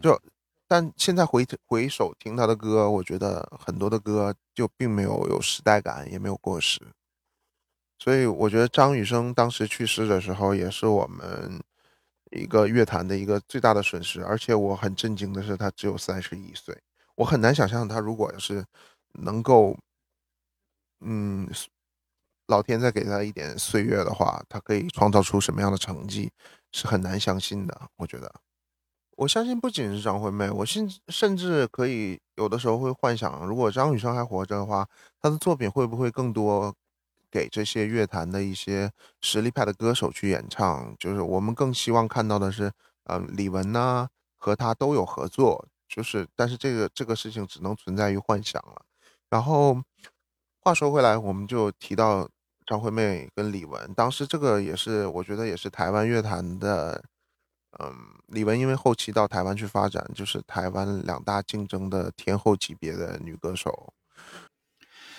Speaker 2: 就，但现在回回首听他的歌，我觉得很多的歌就并没有有时代感，也没有过时，所以我觉得张雨生当时去世的时候，也是我们一个乐坛的一个最大的损失，而且我很震惊的是，他只有三十一岁，我很难想象他如果是能够，嗯。老天再给他一点岁月的话，他可以创造出什么样的成绩，是很难相信的。我觉得，我相信不仅是张惠妹，我甚甚至可以有的时候会幻想，如果张雨生还活着的话，他的作品会不会更多给这些乐坛的一些实力派的歌手去演唱？就是我们更希望看到的是，嗯，李玟呐和他都有合作，就是，但是这个这个事情只能存在于幻想了。然后话说回来，我们就提到。张惠妹跟李玟，当时这个也是，我觉得也是台湾乐坛的，嗯，李玟因为后期到台湾去发展，就是台湾两大竞争的天后级别的女歌手。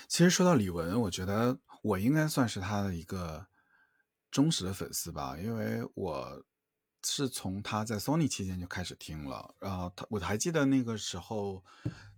Speaker 1: 其实说到李玟，我觉得我应该算是她的一个忠实的粉丝吧，因为我是从她在 Sony 期间就开始听了，然后她我还记得那个时候，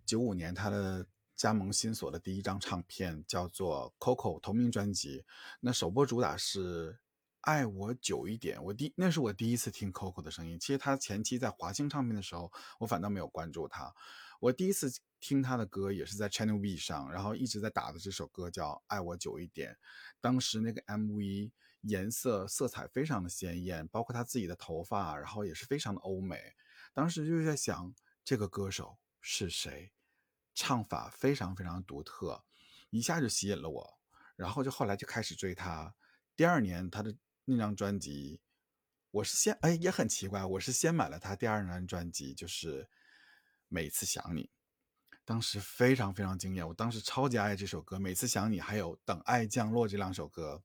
Speaker 1: 九五年她的。加盟新所的第一张唱片叫做《Coco》同名专辑，那首播主打是《爱我久一点》。我第那是我第一次听 Coco 的声音。其实他前期在华星唱片的时候，我反倒没有关注他。我第一次听他的歌也是在 Channel V 上，然后一直在打的这首歌叫《爱我久一点》。当时那个 MV 颜色色彩非常的鲜艳，包括他自己的头发，然后也是非常的欧美。当时就在想，这个歌手是谁？唱法非常非常独特，一下就吸引了我，然后就后来就开始追他。第二年他的那张专辑，我是先哎也很奇怪，我是先买了他第二张专辑，就是《每次想你》，当时非常非常惊艳，我当时超级爱这首歌，《每次想你》还有《等爱降落》这两首歌，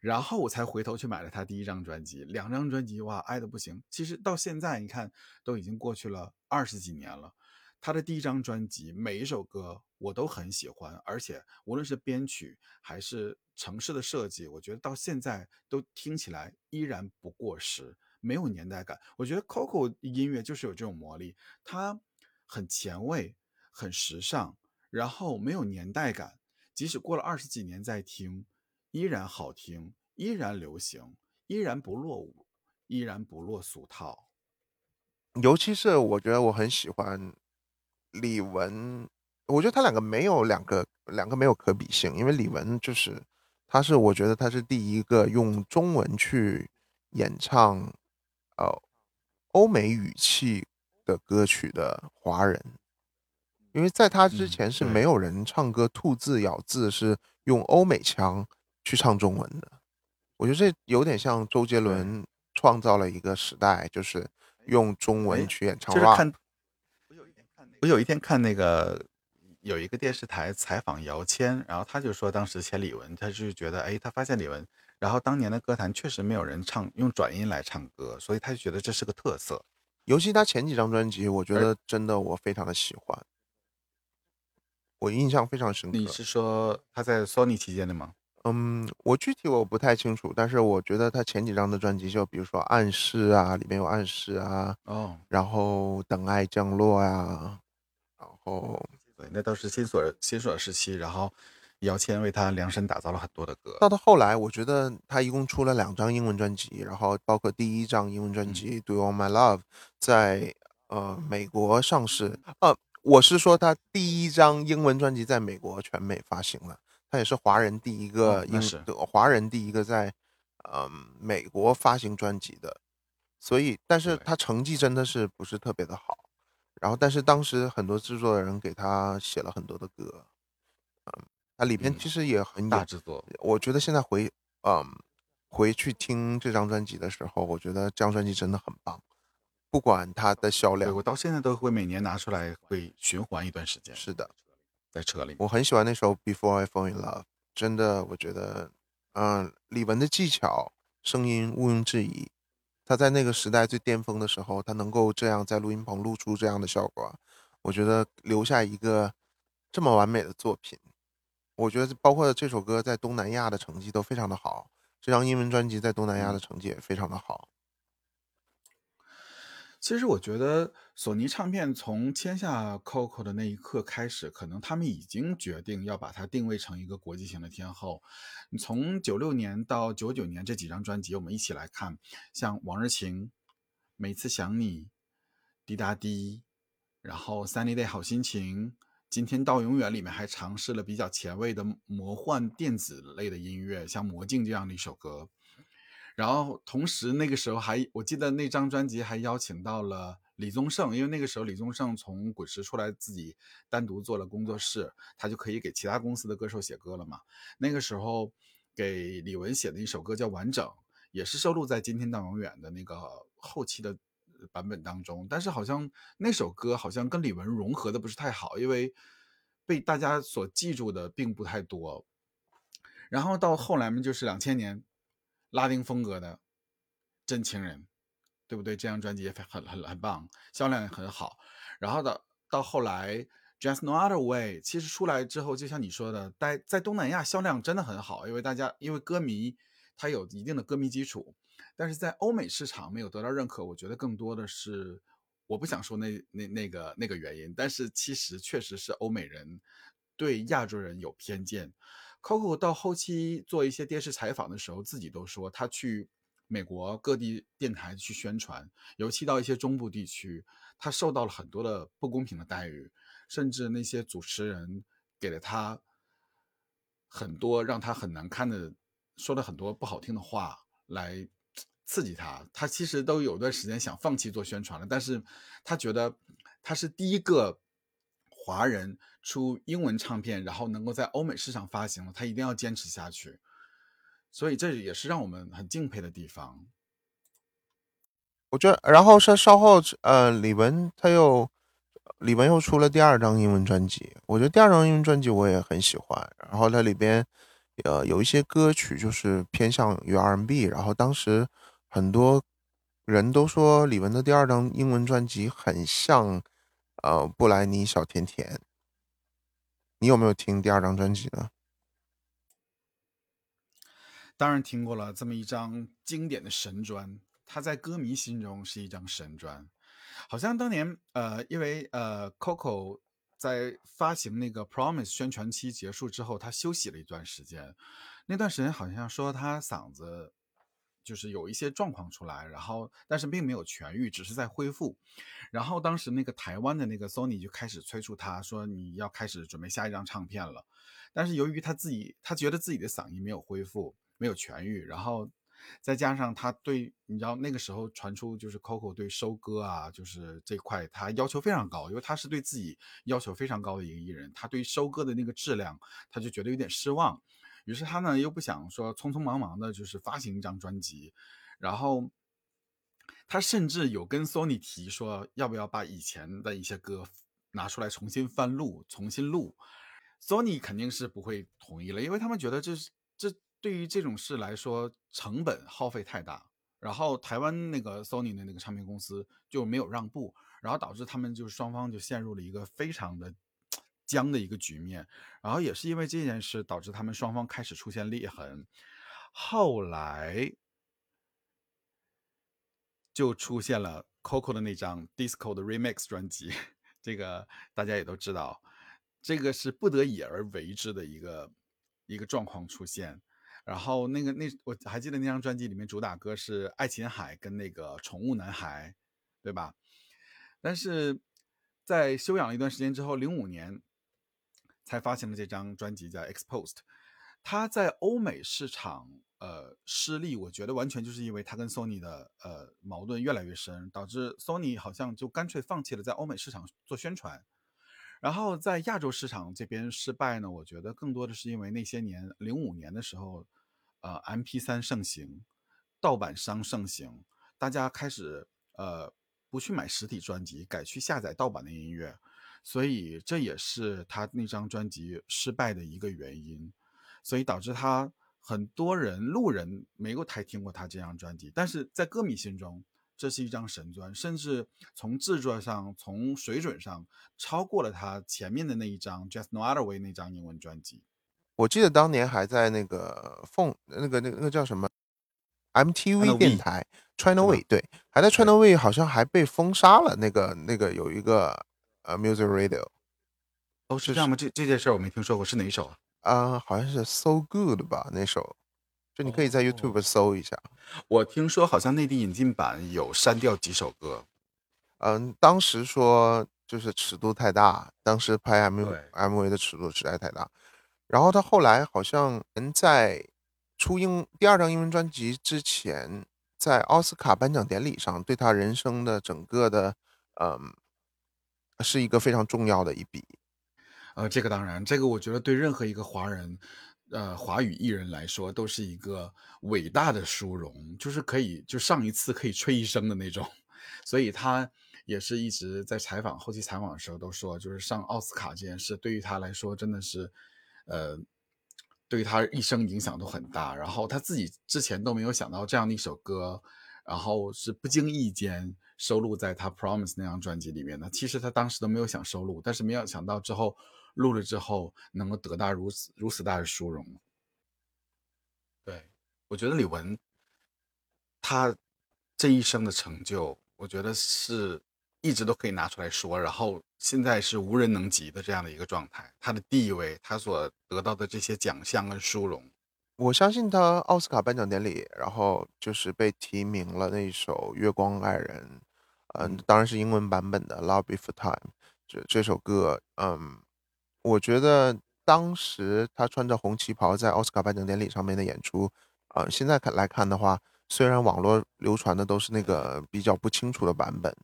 Speaker 1: 然后我才回头去买了他第一张专辑，两张专辑哇爱的不行。其实到现在你看都已经过去了二十几年了。他的第一张专辑，每一首歌我都很喜欢，而且无论是编曲还是城市的设计，我觉得到现在都听起来依然不过时，没有年代感。我觉得 Coco 音乐就是有这种魔力，它很前卫、很时尚，然后没有年代感，即使过了二十几年再听，依然好听，依然流行，依然不落伍，依然不落俗套。
Speaker 2: 尤其是我觉得我很喜欢。李玟，我觉得他两个没有两个两个没有可比性，因为李玟就是他是我觉得他是第一个用中文去演唱，呃，欧美语气的歌曲的华人，因为在他之
Speaker 1: 嗯
Speaker 2: 前是没有人唱歌吐字咬字是用欧美腔去唱中文的。我觉得这有点像周杰伦创造了一个时代，就是用中
Speaker 1: 哎
Speaker 2: 文去演唱
Speaker 1: 就是
Speaker 2: rap。
Speaker 1: 看，我有一天看那个有一个电视台采访姚谦，然后他就说当时签李玟，他就觉得哎，他发现李玟，然后当年的歌坛确实没有人唱用转音来唱歌，所以他就觉得这是个特色。
Speaker 2: 尤其他前几张专辑，我觉得真的我非常的喜欢，我印象非常深刻。
Speaker 1: 你是说他在 Sony 期间的吗？
Speaker 2: 嗯，我具体我不太清楚，但是我觉得他前几张的专辑，就比如说《暗示》啊，里面有暗示啊，
Speaker 1: 哦，
Speaker 2: 然后《等爱降落》呀，然后
Speaker 1: 对，那都是新索新索时期，然后姚谦为他量身打造了很多的歌。
Speaker 2: 到到后来，我觉得他一共出了两张英文专辑，然后包括第一张英文专辑《Do You Want My Love》在呃美国上市。呃，我是说他第一张英文专辑在美国全美发行了，他也是华人第一个英、华人第一个在嗯、美国发行专辑的，所以但是他成绩真的是不是特别的好。然后，但是当时很多制作人给他写了很多的歌，嗯，它里边
Speaker 1: 嗯
Speaker 2: 其实也很有
Speaker 1: 大制作，
Speaker 2: 我觉得现在回嗯回去听这张专辑的时候，我觉得这张专辑真的很棒，不管它的销量
Speaker 1: 我到现在都会每年拿出来会循环一段时间，
Speaker 2: 是的，
Speaker 1: 在车里。
Speaker 2: 我很喜欢那首《Before I Fall in Love》，真的，我觉得，嗯、李玟的技巧、声音毋庸置疑。他在那个时代最巅峰的时候，他能够这样在录音棚录出这样的效果，我觉得留下一个这么完美的作品，我觉得包括这首歌在东南亚的成绩都非常的好，这张英文专辑在东南亚的成绩也非常的好。
Speaker 1: 其实我觉得索尼唱片从签下 Coco 的那一刻开始，可能他们已经决定要把它定位成一个国际型的天后。从九六年到九九年这几张专辑，我们一起来看，像《往日情》《每次想你》《滴答滴》，然后《Sunny Day 好心情》，今天到永远里面还尝试了比较前卫的魔幻电子类的音乐，像《魔镜》这样的一首歌。然后同时那个时候还，我记得那张专辑还邀请到了李宗盛，因为那个时候李宗盛从滚石出来，自己单独做了工作室，他就可以给其他公司的歌手写歌了嘛。那个时候给李玟写的一首歌叫《完整》，也是收录在《今天到永远》的那个后期的版本当中。但是好像那首歌好像跟李玟融合的不是太好，因为被大家所记住的并不太多。然后到后来嘛，就是两千年。拉丁风格的《真情人》，对不对？这张专辑也很很很棒，销量也很好。然后到到后来，《Just No Other Way》其实出来之后，就像你说的，在在东南亚销量真的很好，因为大家因为歌迷他有一定的歌迷基础，但是在欧美市场没有得到认可。我觉得更多的是，我不想说那那那个那个原因，但是其实确实是欧美人对亚洲人有偏见。Coco 到后期做一些电视采访的时候，自己都说他去美国各地电台去宣传，尤其到一些中部地区，他受到了很多的不公平的待遇，甚至那些主持人给了他很多让他很难堪的，说了很多不好听的话来刺激他。他其实都有段时间想放弃做宣传了，但是他觉得他是第一个华人。出英文唱片，然后能够在欧美市场发行了，他一定要坚持下去，所以这也是让我们很敬佩的地方。
Speaker 2: 我觉得，然后是稍后，呃，李玟他又李玟又出了第二张英文专辑，我觉得第二张英文专辑我也很喜欢。然后它里边，呃，有一些歌曲就是偏向于 R&B，然后当时很多人都说李玟的第二张英文专辑很像，呃，布莱尼小甜甜。你有没有听第二张专辑呢？
Speaker 1: 当然听过了，这么一张经典的神专，它在歌迷心中是一张神专。好像当年，呃，因为呃，Coco 在发行那个 Promise 宣传期结束之后，他休息了一段时间。那段时间好像说他嗓子就是有一些状况出来，然后但是并没有痊愈，只是在恢复。然后当时那个台湾的那个 Sony 就开始催促他说你要开始准备下一张唱片了，但是由于他自己他觉得自己的嗓音没有恢复，没有痊愈，然后再加上他对你知道那个时候传出就是 Coco 对收割啊，就是这块他要求非常高，因为他是对自己要求非常高的一个艺人，他对收割的那个质量他就觉得有点失望，于是他呢又不想说匆匆忙忙的就是发行一张专辑，然后他甚至有跟 Sony 提说要不要把以前的一些歌拿出来重新翻录、重新录，Sony 肯定是不会同意了，因为他们觉得这是这。对于这种事来说，成本耗费太大，然后台湾那个 Sony 的那个唱片公司就没有让步，然后导致他们就双方就陷入了一个非常的僵的一个局面，然后也是因为这件事导致他们双方开始出现裂痕，后来就出现了 Coco 的那张 Disco 的 Remix 专辑，这个大家也都知道，这个是不得已而为之的一个一个状况出现。然后那个那我还记得那张专辑里面主打歌是《爱琴海》跟那个《宠物男孩》，对吧？但是在休养了一段时间之后，零五年才发行了这张专辑叫《Exposed》。他在欧美市场呃失利，我觉得完全就是因为他跟 Sony 的呃矛盾越来越深，导致 Sony 好像就干脆放弃了在欧美市场做宣传。然后在亚洲市场这边失败呢，我觉得更多的是因为那些年零五年的时候。呃，M P 三盛行，盗版商盛行，大家开始呃不去买实体专辑，改去下载盗版的音乐，所以这也是他那张专辑失败的一个原因，所以导致他很多人路人没有太听过他这张专辑，但是在歌迷心中，这是一张神专，甚至从制作上、从水准上超过了他前面的那一张 Just No Other Way 那张英文专辑。
Speaker 2: 我记得当年还在那个凤那个那个那个叫什么 MTV 电台 China Way 对，还在 China Way 好像还被封杀了。那个那个有一个呃 Music Radio，
Speaker 1: 哦是这样吗？这这件事我没听说过，是哪一首啊？
Speaker 2: 啊，好像是 So Good 吧，那首，就你可以在 YouTube 搜一下。
Speaker 1: 我听说好像内地引进版有删掉几首歌。
Speaker 2: 嗯，当时说就是尺度太大，当时拍 M MV 的尺度实在太大。然后他后来好像在出英第二张英文专辑之前，在奥斯卡颁奖典礼上，对他人生的整个的，嗯，是一个非常重要的一笔。
Speaker 1: 呃，这个当然，这个我觉得对任何一个华人，呃，华语艺人来说，都是一个伟大的殊荣，就是可以就上一次可以吹一生的那种。所以他也是一直在采访后期采访的时候都说，就是上奥斯卡这件事对于他来说真的是。呃，对他一生影响都很大。然后他自己之前都没有想到这样的一首歌，然后是不经意间收录在他《Promise》那张专辑里面的。其实他当时都没有想收录，但是没有想到之后录了之后，能够得到如此如此大的殊荣。对我觉得李玟，他这一生的成就，我觉得是。一直都可以拿出来说，然后现在是无人能及的这样的一个状态，他的地位，他所得到的这些奖项跟殊荣，
Speaker 2: 我相信他奥斯卡颁奖典礼，然后就是被提名了那一首《月光爱人》，嗯，当然是英文版本的《Love Before Time》这这首歌，嗯，我觉得当时他穿着红旗袍在奥斯卡颁奖典礼上面的演出，呃，现在看来看的话，虽然网络流传的都是那个比较不清楚的版本。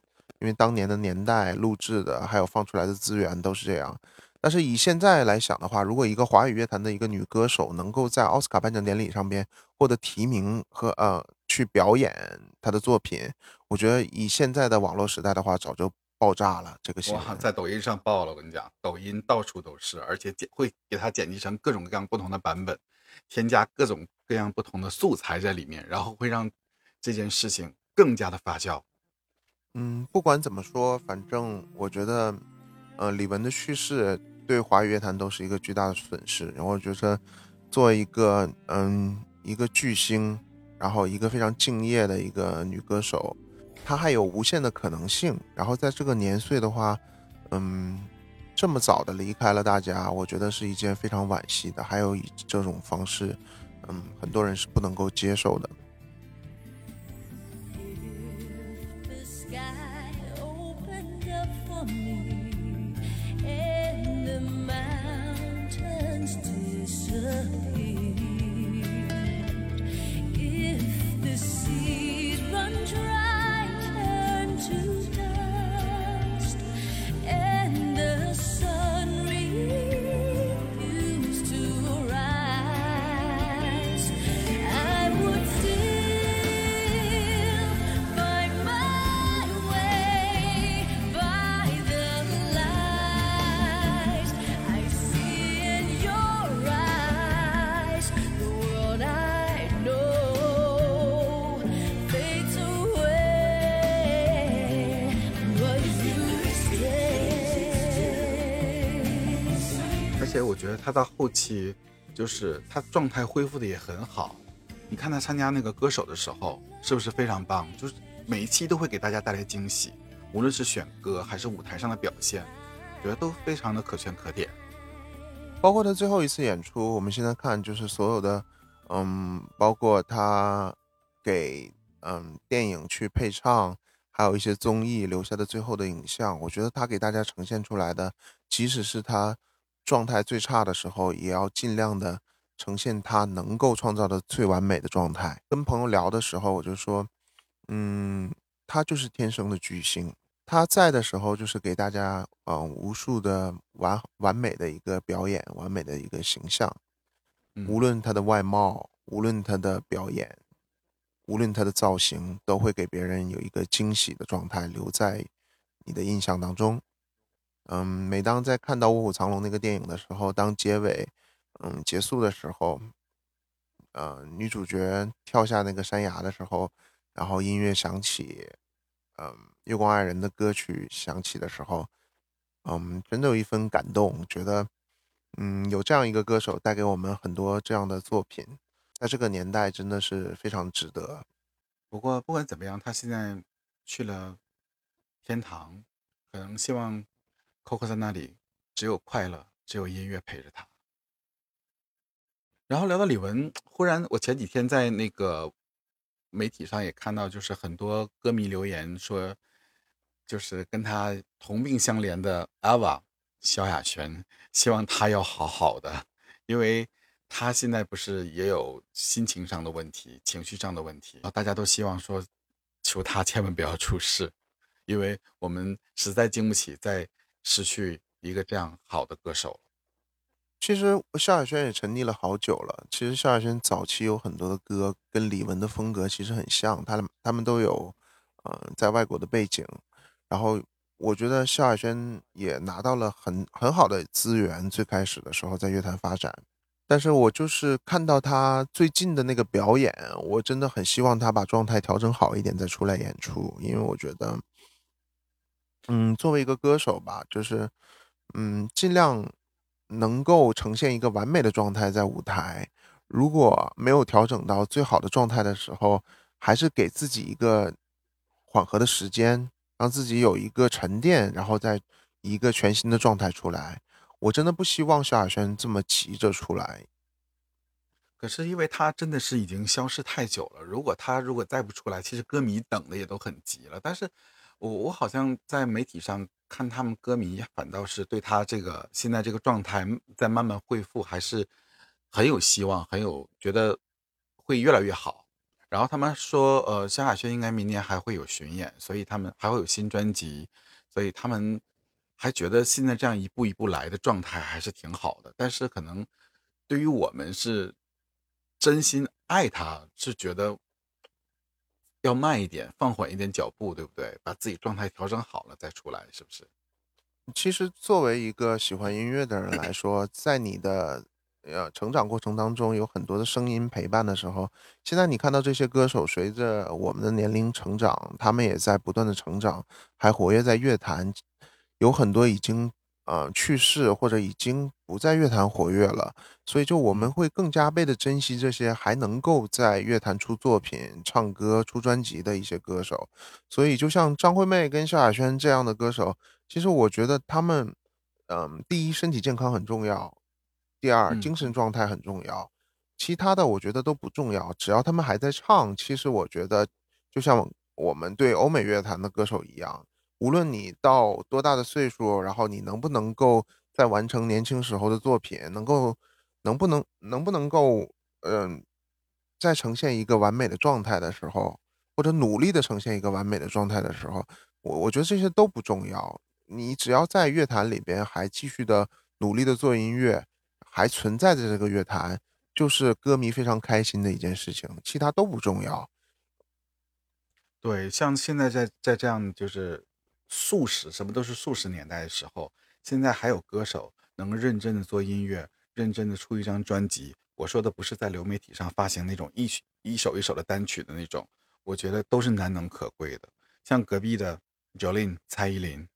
Speaker 2: 因为当年的年代录制的，还有放出来的资源都是这样。但是以现在来想的话，如果一个华语乐坛的一个女歌手能够在奥斯卡颁奖典礼上边获得提名和呃去表演她的作品，我觉得以现在的网络时代的话，早就爆炸了。这个新闻
Speaker 1: 在抖音上爆了，我跟你讲，抖音到处都是，而且剪会给它剪辑成各种各样不同的版本，添加各种各样不同的素材在里面，然后会让这件事情更加的发酵。
Speaker 2: 嗯，不管怎么说，反正我觉得，呃，李玟的去世对华语乐坛都是一个巨大的损失。然后我觉得，作为一个嗯一个巨星，然后一个非常敬业的一个女歌手，她还有无限的可能性。然后在这个年岁的话，嗯，这么早的离开了大家，我觉得是一件非常惋惜的。还有以这种方式，嗯，很多人是不能够接受的。
Speaker 1: 觉得他到后期，就是他状态恢复的也很好。你看他参加那个歌手的时候，是不是非常棒？就是每一期都会给大家带来惊喜，无论是选歌还是舞台上的表现，觉得都非常的可圈可点。
Speaker 2: 包括他最后一次演出，我们现在看就是所有的，嗯，包括他给嗯电影去配唱。还有一些综艺留下的最后的影像，我觉得他给大家呈现出来的，即使是他状态最差的时候，也要尽量的呈现他能够创造的最完美的状态。跟朋友聊的时候，我就说，嗯，他就是天生的巨星。他在的时候，就是给大家嗯无数的完完美的一个表演，完美的一个形象。无论他的外貌，无论他的表演。无论他的造型，都会给别人有一个惊喜的状态留在你的印象当中。嗯，每当在看到《卧虎藏龙》那个电影的时候，当结尾嗯结束的时候，呃，女主角跳下那个山崖的时候，然后音乐响起，嗯，月光爱人的歌曲响起的时候，嗯，真的有一份感动，觉得嗯有这样一个歌手带给我们很多这样的作品。在这个年代，真的是非常值得。
Speaker 1: 不过，不管怎么样，他现在去了天堂，可能希望 Coco 在那里只有快乐，只有音乐陪着他。然后聊到李玟，忽然我前几天在那个媒体上也看到，就是很多歌迷留言说，就是跟他同病相怜的 Ava 萧亚轩，希望他要好好的，因为。他现在不是也有心情上的问题、情绪上的问题啊？大家都希望说，求他千万不要出事，因为我们实在经不起再失去一个这样好的歌手。
Speaker 2: 其实萧亚轩也沉溺了好久了。其实萧亚轩早期有很多的歌跟李玟的风格其实很像，他他们都有嗯在外国的背景。然后我觉得萧亚轩也拿到了很很好的资源，最开始的时候在乐坛发展。但是我就是看到他最近的那个表演，我真的很希望他把状态调整好一点再出来演出，因为我觉得，嗯，作为一个歌手吧，就是，嗯，尽量能够呈现一个完美的状态在舞台。如果没有调整到最好的状态的时候，还是给自己一个缓和的时间，让自己有一个沉淀，然后再一个全新的状态出来。我真的不希望萧亚轩这么急着出来，
Speaker 1: 可是因为他真的是已经消失太久了。如果他如果再不出来，其实歌迷等的也都很急了。但是，我我好像在媒体上看他们歌迷反倒是对他这个现在这个状态在慢慢恢复，还是很有希望，很有觉得会越来越好。然后他们说，呃，萧亚轩应该明年还会有巡演，所以他们还会有新专辑，所以他们。还觉得现在这样一步一步来的状态还是挺好的，但是可能对于我们是真心爱他，是觉得要慢一点，放缓一点脚步，对不对？把自己状态调整好了再出来，是不是？
Speaker 2: 其实作为一个喜欢音乐的人来说，在你的呃成长过程当中，有很多的声音陪伴的时候，现在你看到这些歌手随着我们的年龄成长，他们也在不断的成长，还活跃在乐坛。有很多已经呃去世或者已经不在乐坛活跃了，所以就我们会更加倍的珍惜这些还能够在乐坛出作品、唱歌、出专辑的一些歌手。所以就像张惠妹跟萧亚轩这样的歌手，其实我觉得他们，嗯，第一身体健康很重要，第二精神状态很重要，其他的我觉得都不重要，只要他们还在唱，其实我觉得就像我们对欧美乐坛的歌手一样。无论你到多大的岁数，然后你能不能够再完成年轻时候的作品，能够能不能能不能够嗯，再呈现一个完美的状态的时候，或者努力的呈现一个完美的状态的时候，我我觉得这些都不重要。你只要在乐坛里边还继续的努力的做音乐，还存在着这个乐坛，就是歌迷非常开心的一件事情，其他都不重要。
Speaker 1: 对，像现在在在这样就是。素食什么都是素食年代的时候，现在还有歌手能认真的做音乐，认真的出一张专辑。我说的不是在流媒体上发行那种一曲一首一首的单曲的那种，我觉得都是难能可贵的。像隔壁的 Jolin 蔡依林，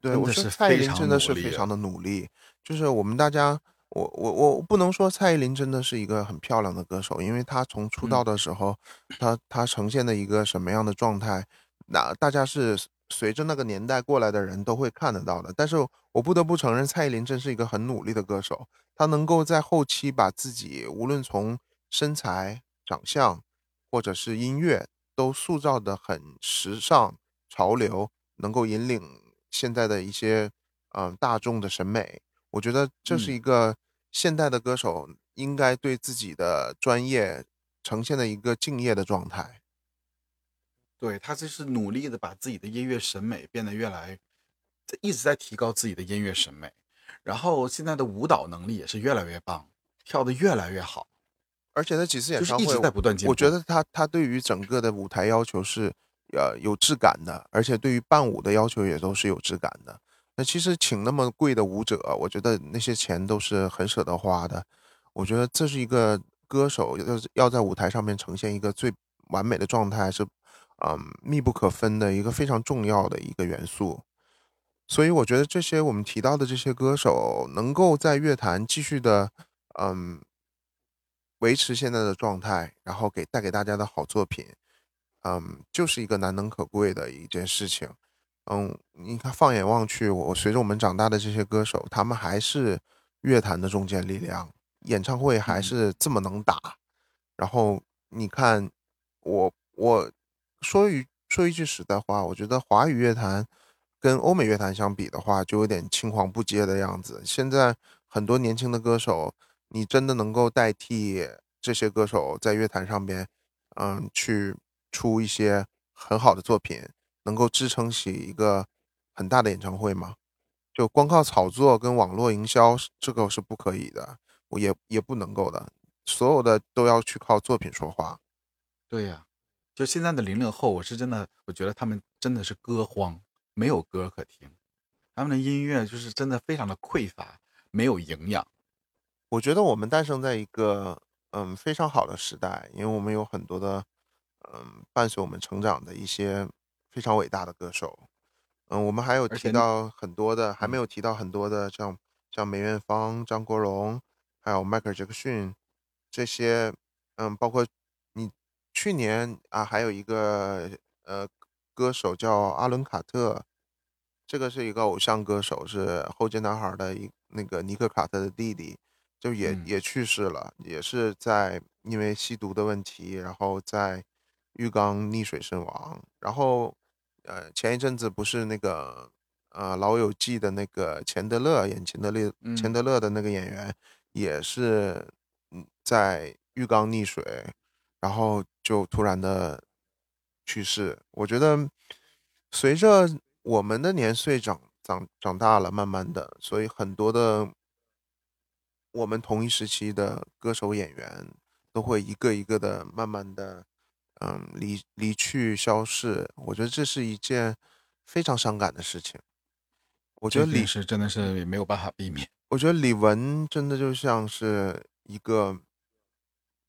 Speaker 2: 对，我说蔡依林真的是非常的努力，就是我们大家，我我我不能说蔡依林真的是一个很漂亮的歌手，因为她从出道的时候，她她呈现的一个什么样的状态，那大家是随着那个年代过来的人都会看得到的。但是我不得不承认，蔡依林真是一个很努力的歌手，她能够在后期把自己无论从身材、长相，或者是音乐，都塑造的很时尚、潮流，能够引领现在的一些嗯大众的审美。我觉得这是一个现代的歌手应该对自己的专业呈现的一个敬业的状态。
Speaker 1: 对他就是努力的把自己的音乐审美变得越来，一直在提高自己的音乐审美，然后现在的舞蹈能力也是越来越棒，跳得越来越好。
Speaker 2: 而且他几次演唱会
Speaker 1: 一直在不断进步。
Speaker 2: 我觉得他他对于整个的舞台要求是呃有质感的，而且对于伴舞的要求也都是有质感的。那其实请那么贵的舞者，我觉得那些钱都是很舍得花的。我觉得这是一个歌手要要在舞台上面呈现一个最完美的状态，是嗯密不可分的一个非常重要的一个元素。所以我觉得这些我们提到的这些歌手，能够在乐坛继续的嗯。维持现在的状态，然后给带给大家的好作品，嗯，就是一个难能可贵的一件事情。嗯，你看，放眼望去，我随着我们长大的这些歌手，他们还是乐坛的中坚力量，演唱会还是这么能打。然后你看，我我说一说一句实在话，我觉得华语乐坛跟欧美乐坛相比的话，就有点青黄不接的样子。现在很多年轻的歌手。你真的能够代替这些歌手在乐坛上边，嗯，去出一些很好的作品，能够支撑起一个很大的演唱会吗？就光靠炒作跟网络营销，这个是不可以的，我也也不能够的，所有的都要去靠作品说话。
Speaker 1: 对呀，就现在的零零后，我是真的，我觉得他们真的是歌荒，没有歌可听，他们的音乐就是真的非常的匮乏，没有营养。
Speaker 2: 我觉得我们诞生在一个嗯非常好的时代，因为我们有很多的嗯伴随我们成长的一些非常伟大的歌手，嗯，我们还有提到很多的，还没有提到很多的，像像梅艳芳、张国荣，还有迈克尔·杰克逊这些，嗯，包括你去年啊，还有一个呃歌手叫阿伦·卡特，这个是一个偶像歌手，是后街男孩的一那个尼克·卡特的弟弟。就也也去世了，也是在因为吸毒的问题，然后在浴缸溺水身亡。然后，呃，前一阵子不是那个呃《老友记》的那个钱德勒演钱德勒钱德勒的那个演员，也是嗯在浴缸溺水，然后就突然的去世。我觉得随着我们的年岁长长长大了，慢慢的，所以很多的。我们同一时期的歌手演员都会一个一个的慢慢的，嗯，离离去消逝。我觉得这是一件非常伤感的事情。我觉得李
Speaker 1: 是真的是没有办法避免。
Speaker 2: 我觉得李玟真的就像是一个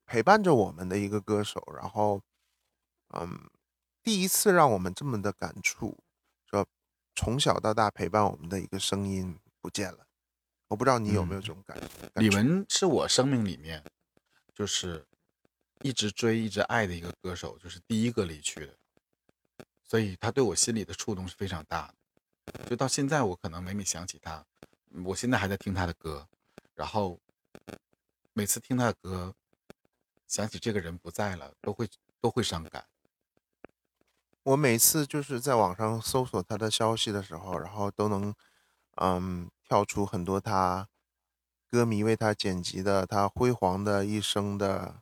Speaker 2: 陪伴着我们的一个歌手，然后，嗯，第一次让我们这么的感触，说从小到大陪伴我们的一个声音不见了。我不知道你有没有这种感觉。
Speaker 1: 李玟是我生命里面，就是一直追、一直爱的一个歌手，就是第一个离去的，所以他对我心里的触动是非常大的。就到现在，我可能每每想起他，我现在还在听他的歌，然后每次听他的歌，想起这个人不在了，都会都会伤感。
Speaker 2: 我每次就是在网上搜索他的消息的时候，然后都能，嗯。跳出很多他歌迷为他剪辑的他辉煌的一生的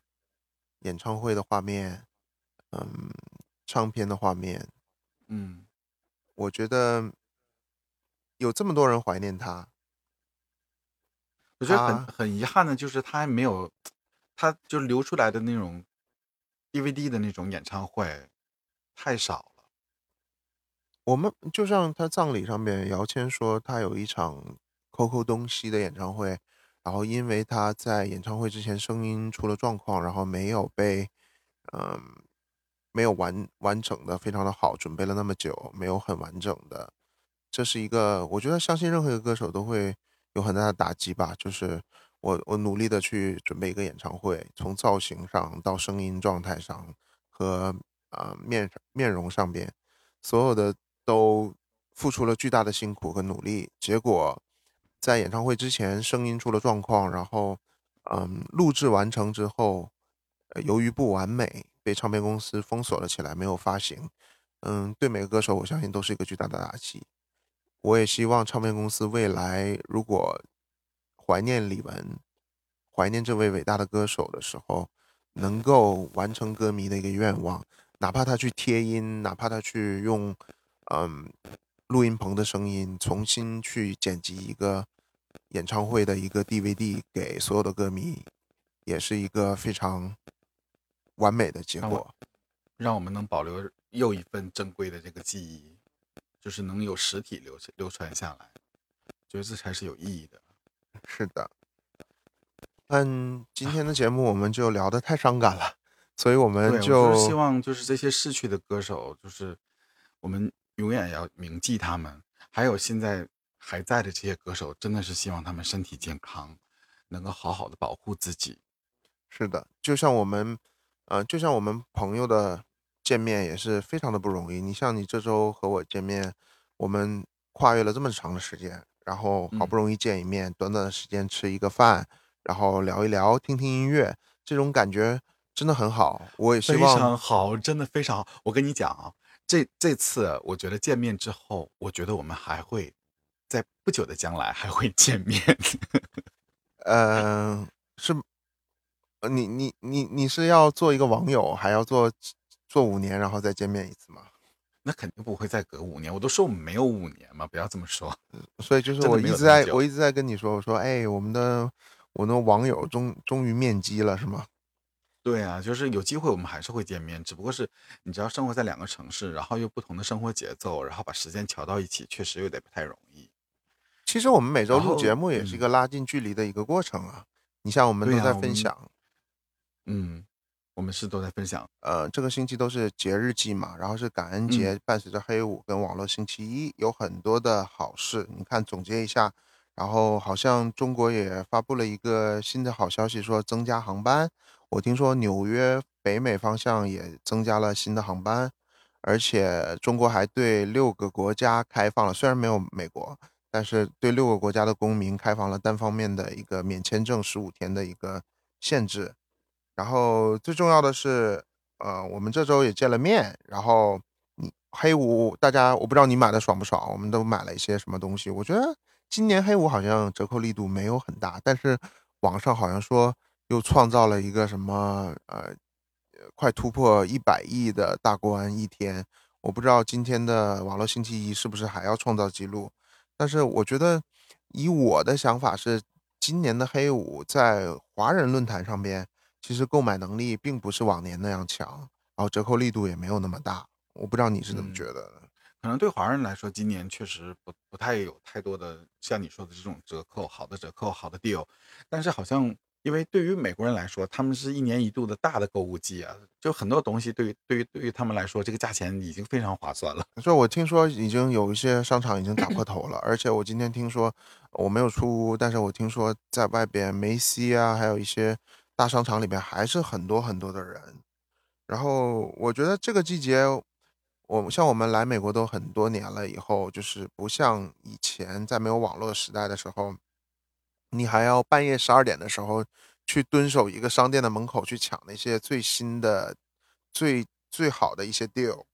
Speaker 2: 演唱会的画面，嗯，唱片的画面，
Speaker 1: 嗯，
Speaker 2: 我觉得有这么多人怀念他，
Speaker 1: 我觉得很很遗憾的就是他还没有，他就流出来的那种 DVD 的那种演唱会太少了。
Speaker 2: 我们就像他葬礼上面，姚谦说他有一场 Coco 东西的演唱会，然后因为他在演唱会之前声音出了状况，然后没有被，嗯，没有完完整的非常的好，准备了那么久，没有很完整的这是一个，我觉得相信任何一个歌手都会有很大的打击吧。就是我我努力的去准备一个演唱会，从造型上到声音状态上和啊面面容上边，所有的都付出了巨大的辛苦和努力，结果在演唱会之前声音出了状况，然后嗯录制完成之后，由于不完美被唱片公司封锁了起来，没有发行。嗯，对每个歌手，我相信都是一个巨大的打击。我也希望唱片公司未来如果怀念李玟、怀念这位伟大的歌手的时候，能够完成歌迷的一个愿望，哪怕他去贴音，哪怕他去用嗯录音棚的声音重新去剪辑一个演唱会的一个 DVD 给所有的歌迷，也是一个非常完美的结果。
Speaker 1: 让我们能保留。又一份珍贵的这个记忆，就是能有实体流流传下来，觉得这才是有意义的。
Speaker 2: 是的，嗯，今天的节目我们就聊得太伤感了，所以我们
Speaker 1: 就希望就是这些逝去的歌手，就是我们永远要铭记他们。还有现在还在的这些歌手，真的是希望他们身体健康，能够好好的保护自己。
Speaker 2: 是的，就像我们，呃，就像我们朋友的。见面也是非常的不容易。你像你这周和我见面，我们跨越了这么长的时间，然后好不容易见一面，短短的时间吃一个饭，然后聊一聊，听听音乐，这种感觉真的很好。我也希望
Speaker 1: 非常好，真的非常好。我跟你讲啊，这这次我觉得见面之后，我觉得我们还会在不久的将来还会见面。
Speaker 2: 嗯，是，你你你你是要做一个网友，还要做？做五年，然后再见面一次吗？
Speaker 1: 那肯定不会再隔五年。我都说我们没有五年嘛，不要这么说。
Speaker 2: 所以就是我一直在，我一直在跟你说，我说，哎，我们的我的网友终终于面基了，是吗？
Speaker 1: 对啊，就是有机会我们还是会见面，只不过是你知道，生活在两个城市，然后又不同的生活节奏，然后把时间调到一起，确实有点不太容易。
Speaker 2: 其实我们每周录节目也是一个拉近距离的一个过程啊。你像我们都在分享，
Speaker 1: 嗯。我们是都在分享，
Speaker 2: 呃，这个星期都是节日季嘛，然后是感恩节，伴随着黑五跟网络星期一，有很多的好事。你看，总结一下，然后好像中国也发布了一个新的好消息，说增加航班。我听说纽约北美方向也增加了新的航班，而且中国还对六个国家开放了，虽然没有美国，但是对六个国家的公民开放了单方面的一个免签证十五天的一个限制。然后最重要的是，呃，我们这周也见了面。然后你黑五，大家我不知道你买的爽不爽？我们都买了一些什么东西？我觉得今年黑五好像折扣力度没有很大，但是网上好像说又创造了一个什么呃，快突破一百亿的大关一天。我不知道今天的网络星期一是不是还要创造记录？但是我觉得以我的想法是，今年的黑五在华人论坛上边。其实购买能力并不是往年那样强，然后折扣力度也没有那么大。我不知道你是怎么觉得的？
Speaker 1: 可能对华人来说，今年确实不不太有太多的像你说的这种折扣，好的折扣，好的 deal。但是好像因为对于美国人来说，他们是一年一度的大的购物季啊，就很多东西对于对于对于他们来说，这个价钱已经非常划算了。
Speaker 2: 所以我听说已经有一些商场已经打破头了，而且我今天听说我没有出屋，但是我听说在外边梅西啊，还有一些。大商场里面还是很多很多的人，然后我觉得这个季节，我像我们来美国都很多年了，以后就是不像以前在没有网络时代的时候，你还要半夜十二点的时候去蹲守一个商店的门口去抢那些最新的、最最好的一些 deal。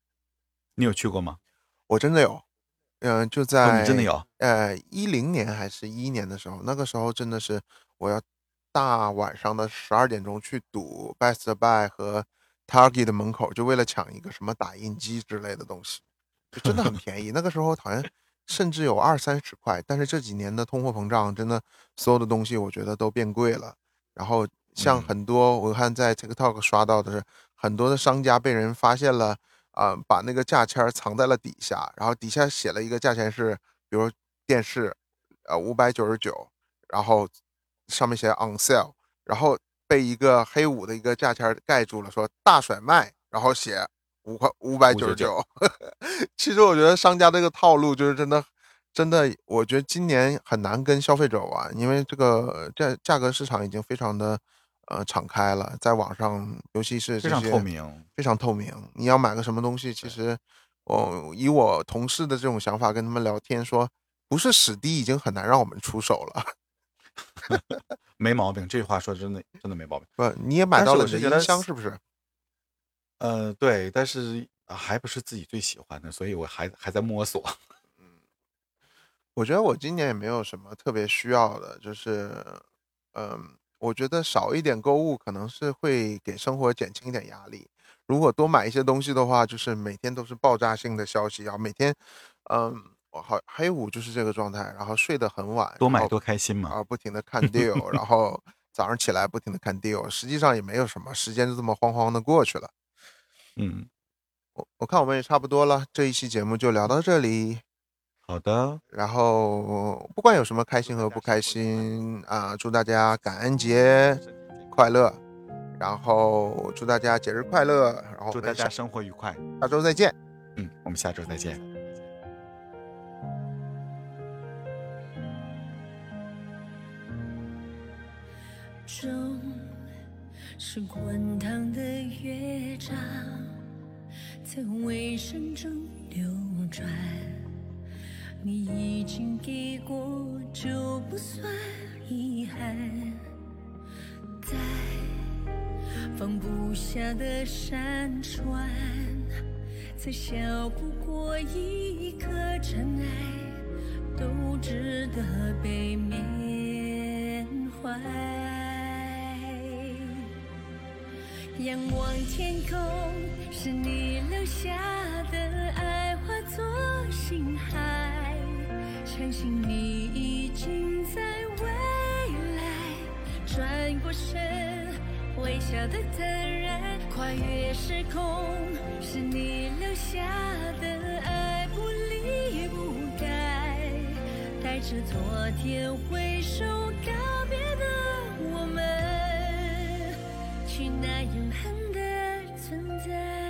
Speaker 1: 你有去过吗？
Speaker 2: 我真的有，嗯，就在
Speaker 1: 真的有，
Speaker 2: 呃，一零年还是一一年的时候，那个时候真的是我要。大晚上的十二点钟去堵 Best Buy 和 Target 的门口，就为了抢一个什么打印机之类的东西，就真的很 便宜。那个时候好像甚至有二三十块，但是这几年的通货膨胀，真的所有的东西我觉得都变贵了。然后像很多我看在 TikTok 刷到的是，很多的商家被人发现了，啊，把那个价签藏在了底下，然后底下写了一个价钱是，比如电视，呃，五百九十九，然后。上面写 on sale，然后被一个黑五的一个价签盖住了，说大甩卖，然后写五块五百九十九。其实我觉得商家这个套路就是真的真的，我觉得今年很难跟消费者玩，因为这个价价格市场已经非常的呃敞开了，在网上，尤其是
Speaker 1: 非常透明，
Speaker 2: 非常透明。你要买个什么东西，其实我以我同事的这种想法跟他们聊天说，不是史低已经很难让我们出手了。
Speaker 1: 没毛病，这句话说的真的真的没毛病。
Speaker 2: 不，你也买到了这音箱是不是？
Speaker 1: 呃，对，但是还不是自己最喜欢的，所以我还还在摸索。
Speaker 2: 嗯我觉得我今年也没有什么特别需要的，就是，嗯，我觉得少一点购物可能是会给生活减轻一点压力。如果多买一些东西的话，就是每天都是爆炸性的消息啊，每天，嗯，我好黑五就是这个状态，然后睡得很晚，
Speaker 1: 多买多开心嘛，
Speaker 2: 啊，不停的看 deal，然后早上起来不停的看 deal，实际上也没有什么，时间就这么慌慌的过去了。
Speaker 1: 嗯，
Speaker 2: 我我看我们也差不多了，这一期节目就聊到这里。
Speaker 1: 好的，
Speaker 2: 然后不管有什么开心和不开心啊，祝大家感恩节快乐，然后祝大家节日快乐，然后
Speaker 1: 祝大家生活愉快，
Speaker 2: 下周再见。
Speaker 1: 嗯，我们下周再见。
Speaker 3: 钟是滚烫的乐章，在尾声中流转。你已经给过，就不算遗憾。在放不下的山川，再笑不过一颗尘埃，都值得被缅怀。仰望天空，是你留下的爱化作星海。相信你已经在未来转过身，微笑的坦然，跨越时空，是你留下的爱，不离不改，带着昨天挥手告别的。去那永恒的存在。